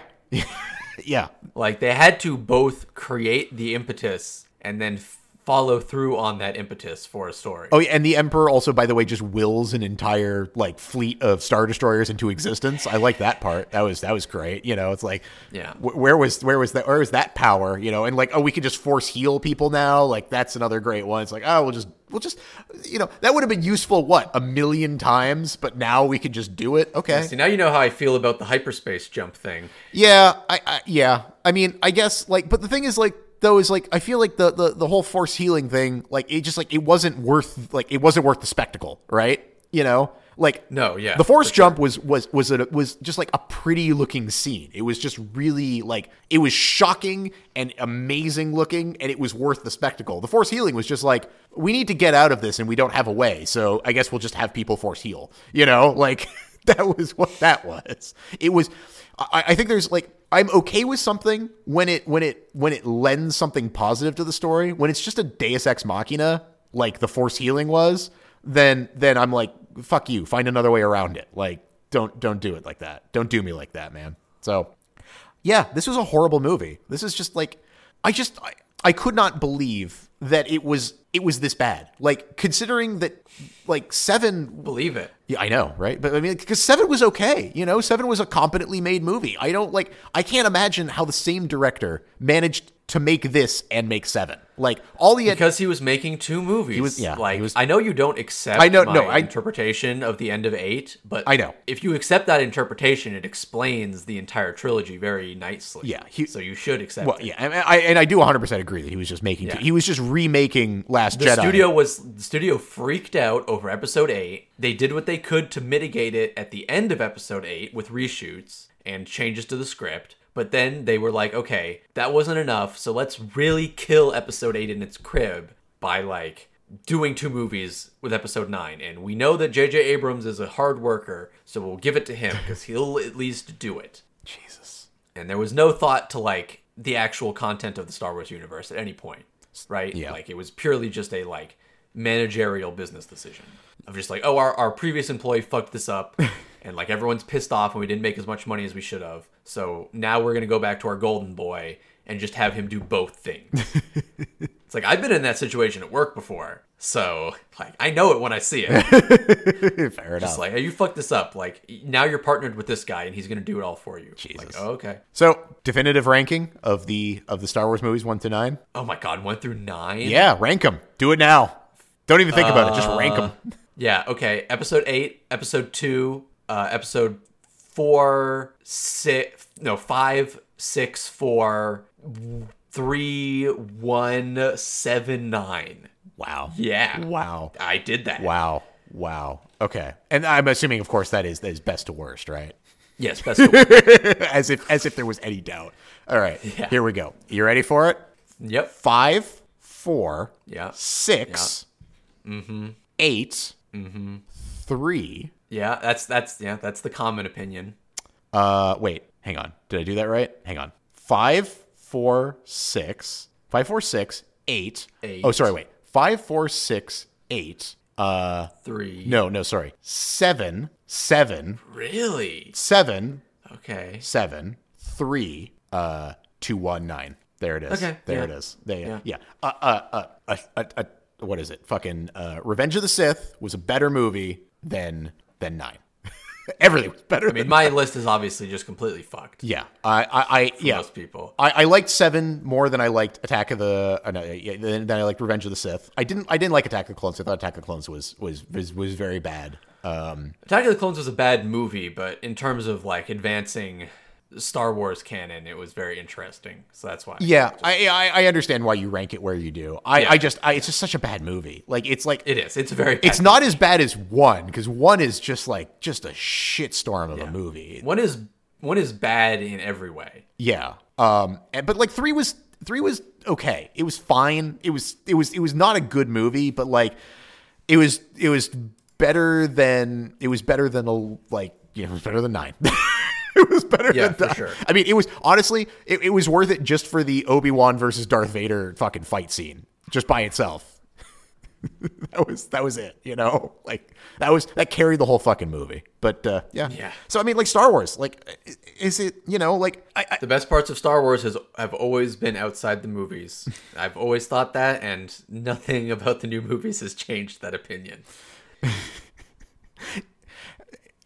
yeah. Like they had to both create the impetus and then follow through on that impetus for a story. Oh, yeah, and the emperor also, by the way, just wills an entire like fleet of star destroyers into existence. I like that part. That was that was great. You know, it's like, yeah, where was where was that where was that power? You know, and like, oh, we can just force heal people now. Like that's another great one. It's like, oh, we'll just we'll just you know that would have been useful what a million times, but now we can just do it. Okay. See, now you know how I feel about the hyperspace jump thing. Yeah, I, I yeah. I mean, I guess like, but the thing is like though is like I feel like the, the the whole force healing thing, like it just like it wasn't worth like it wasn't worth the spectacle, right? You know, like no, yeah, the force jump sure. was was was a, was just like a pretty looking scene. It was just really like it was shocking and amazing looking, and it was worth the spectacle. The force healing was just like we need to get out of this, and we don't have a way, so I guess we'll just have people force heal. You know, like that was what that was. It was. I, I think there's like I'm okay with something when it when it when it lends something positive to the story. When it's just a Deus ex machina, like the Force healing was, then then I'm like, fuck you. Find another way around it. Like, don't don't do it like that. Don't do me like that, man. So, yeah, this was a horrible movie. This is just like, I just I, I could not believe that it was it was this bad. Like considering that like 7 believe it. Yeah, I know, right? But I mean cuz 7 was okay, you know? 7 was a competently made movie. I don't like I can't imagine how the same director managed to make this and make seven. Like all the because he was making two movies. He was yeah. Like was, I know you don't accept. I know no I, interpretation of the end of eight, but I know if you accept that interpretation, it explains the entire trilogy very nicely. Yeah, he, so you should accept. Well, it. yeah, and I and I do 100 percent agree that he was just making. Yeah. Two, he was just remaking Last the Jedi. Studio was the studio freaked out over Episode eight. They did what they could to mitigate it at the end of Episode eight with reshoots and changes to the script but then they were like, okay, that wasn't enough, so let's really kill episode 8 in its crib by like doing two movies with episode 9 and we know that JJ Abrams is a hard worker so we'll give it to him cuz he'll at least do it. Jesus. and there was no thought to like the actual content of the Star Wars universe at any point right? Yeah. like it was purely just a like managerial business decision of just like oh our, our previous employee fucked this up and like everyone's pissed off and we didn't make as much money as we should have so now we're going to go back to our golden boy and just have him do both things it's like i've been in that situation at work before so like i know it when i see it Fair enough. it's like hey you fucked this up like now you're partnered with this guy and he's going to do it all for you Jesus. like oh, okay so, definitive ranking of the of the Star Wars movies 1 to 9? oh my god one through nine Yeah, rank them. Do it now. Don't even think about it. Just rank Uh, them. Yeah, okay. Episode eight, episode two, uh, episode four, six, no, five, six, four, three, one, seven, nine. Wow. Yeah. Wow. I did that. Wow. Wow. Okay. And I'm assuming of course that is that is best to worst, right? Yes, best of as if as if there was any doubt. All right. Yeah. Here we go. You ready for it? Yep. Five, four, Yeah. 6 mhm eight, mhm three. Yeah, that's that's yeah, that's the common opinion. Uh, wait, hang on. Did I do that right? Hang on. Five, four, six. Five, four, six, eight. Eight. Oh, sorry. Wait. Five, four, six, eight. Uh, Three. no, no, sorry. Seven, seven, Really? seven, Okay. seven, three, uh, two, one, nine. There it is. Okay, There yeah. it is. There, yeah. Yeah. Uh, uh, uh, uh, uh, uh, what is it? Fucking uh, Revenge of the Sith was a better movie than than nine. Everything was better. I mean, my list is obviously just completely fucked. Yeah, I, I, I yeah. Most people. I, I liked Seven more than I liked Attack of the. Uh, no, yeah, than, than I liked Revenge of the Sith. I didn't. I didn't like Attack of the Clones. I thought Attack of the Clones was was was, was very bad. Um, Attack of the Clones was a bad movie, but in terms of like advancing Star Wars canon, it was very interesting. So that's why. yeah, I, I I understand why you rank it where you do. I, Yeah. I just I, it's just such a bad movie. Like it's like It is. It's a very. it's not as bad as one because one is just like just a shitstorm of a movie. One is one is bad in every way. Yeah. Um. and- But like three was three was okay. It was fine. It was it was it was not a good movie, but like it was it was better than it was better than a like you know it was better than nine. it was better Yeah, than for nine. sure. I mean, it was honestly it, it was worth it just for the Obi Wan versus Darth Vader fucking fight scene, just by itself. that was that was it, you know. Like that was that carried the whole fucking movie. But uh, yeah, Yeah. So I mean, like Star Wars, like is it you know like I, I The best parts of Star Wars has have always been outside the movies. I've always thought that, and nothing about the new movies has changed that opinion.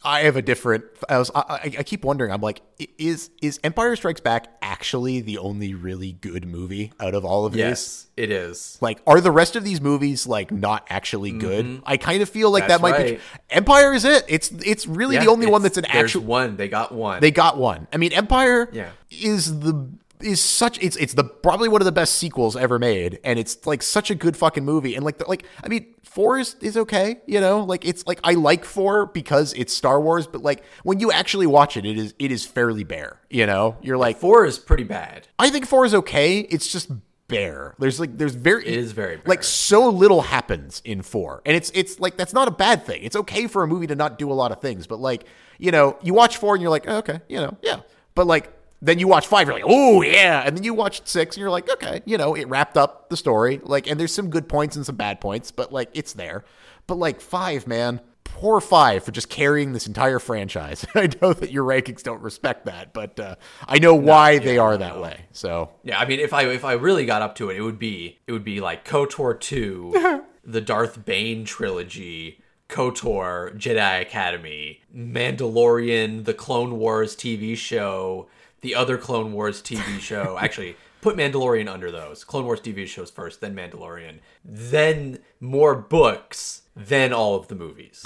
I have a different. I was. I, I keep wondering. I'm like, is is Empire Strikes Back actually the only really good movie out of all of these? Yes, it is. Like, are the rest of these movies like not actually good? I kind of feel like Mm-hmm. That's that might be. Empire is it. It's it's really the only one that's an actual. one. They got one. They got one. I mean, Empire. Yeah. Is the is such it's it's the probably one of the best sequels ever made, and it's like such a good fucking movie. And like the, like I mean, four is is okay, you know. Like it's like I like four because it's Star Wars, but like when you actually watch it, it is it is fairly bare. You know, you're like Four is pretty bad. I think four is okay. It's just bare. There's like there's very It is very bare. like so little happens in four, and it's it's like that's not a bad thing. It's okay for a movie to not do a lot of things, but like you know you watch four and you're like oh, okay, you know yeah, but like then you watch five, you're like oh yeah, and then you watch six and you're like okay, you know it wrapped up the story like and there's some good points and some bad points, but like it's there, but like five man. Poor five for just carrying this entire franchise. I know that your rankings don't respect that, but uh, I know why they are that way. So Yeah, I mean, if I if I really got up to it, it would be it would be like Kotor two, the Darth Bane trilogy, Kotor, Jedi Academy, Mandalorian, the Clone Wars TV show, the other Clone Wars TV show. Actually, put Mandalorian under those. Clone Wars TV shows first, then Mandalorian, then more books, then all of the movies.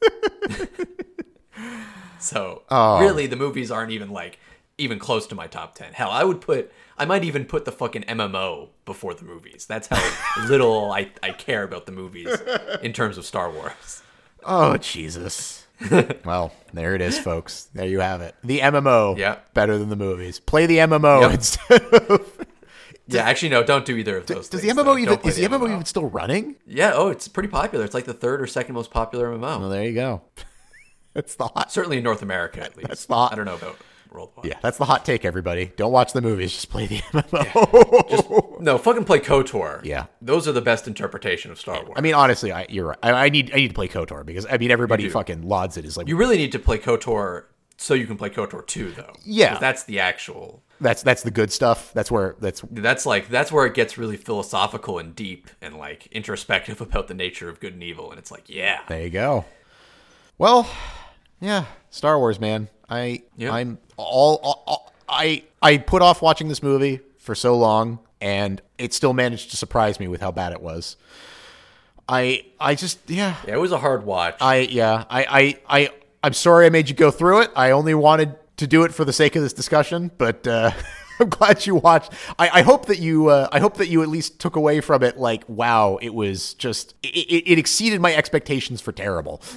so oh. really, the movies aren't even like even close to my top ten. Hell, I would put. I might even put the fucking MMO before the movies. That's how little I, I care about the movies in terms of Star Wars. Oh Jesus. well, there it is, folks. There you have it. The MMO. Yeah. Better than the movies. Play the MMO Yep. instead of Yeah, actually, no, don't do either of those. Does the MMO though. even is the MMO MMO. even still running? Yeah, oh, it's pretty popular. It's like the third or second most popular MMO. Well, there you go. That's the hot. Certainly in North America, at least. That's I don't know about worldwide. Yeah, that's the hot take. Everybody, don't watch the movies. Just play the MMO. No, fucking play KOTOR. Yeah. Those are the best interpretation of Star Wars. I mean, honestly, I, you're right. I, I need I need to play Kotor because I mean everybody fucking lauds it as like you really need to play KOTOR so you can play KOTOR 2, though. Yeah. That's the actual. that's that's the good stuff. That's where that's That's like that's where it gets really philosophical and deep and like introspective about the nature of good and evil. And it's like, yeah, there you go. Well, yeah, Star Wars, man. I Yeah. I'm all, all, all I I put off watching this movie for so long, and it still managed to surprise me with how bad it was. I I just yeah yeah, it was a hard watch. I yeah, I, I I I'm sorry I made you go through it. I only wanted to do it for the sake of this discussion, but uh, I'm glad you watched. I, I hope that you uh, I hope that you at least took away from it like, wow, it was just it, it, it exceeded my expectations for terrible.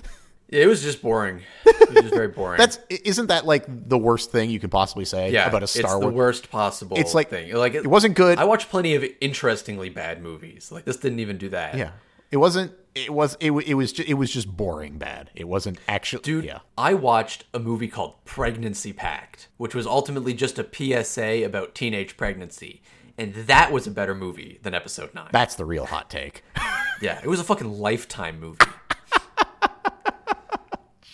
it was just boring. It was just very boring. That's isn't that like the worst thing you could possibly say yeah, about a Star Wars the worst possible. It's like- thing. Like it wasn't good. I watched plenty of interestingly bad movies. Like this didn't even do that. Yeah, it wasn't. It was. It, it was. Just, it was just boring bad. It wasn't actually. Dude, yeah. I watched a movie called Pregnancy Pact, which was ultimately just a PSA about teenage pregnancy. And that was a better movie than episode 9. That's the real hot take. yeah, it was a fucking lifetime movie.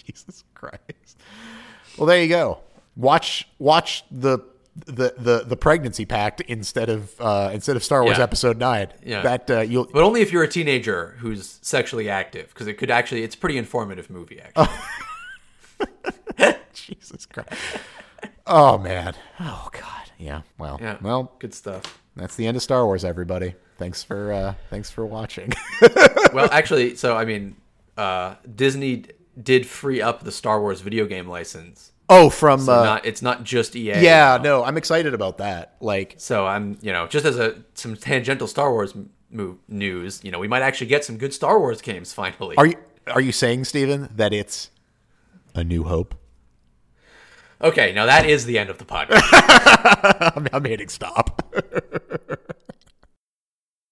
Jesus Christ. Well, there you go. Watch watch the the the, the pregnancy pact instead of uh, instead of Star Wars Yeah. Episode Nine. Yeah. That uh, you'll. But only if you're a teenager who's sexually active, because it could actually, it's a pretty informative movie, actually. Jesus Christ. Oh man. Oh God. Yeah. Well. Yeah. Well, good stuff. that's the end of Star Wars. Everybody. Thanks for uh, thanks for watching. Well, actually, so, I mean, uh, Disney did free up the Star Wars video game license. oh, from uh, not, it's not just EA. yeah. now. No, I'm excited about that. Like, So I'm, you know, just as a some tangential Star Wars m- news, you know, we might actually get some good Star Wars games finally. are you are you saying, Steven, that it's a New Hope? okay, now that is the end of the podcast. I'm, I'm hitting stop.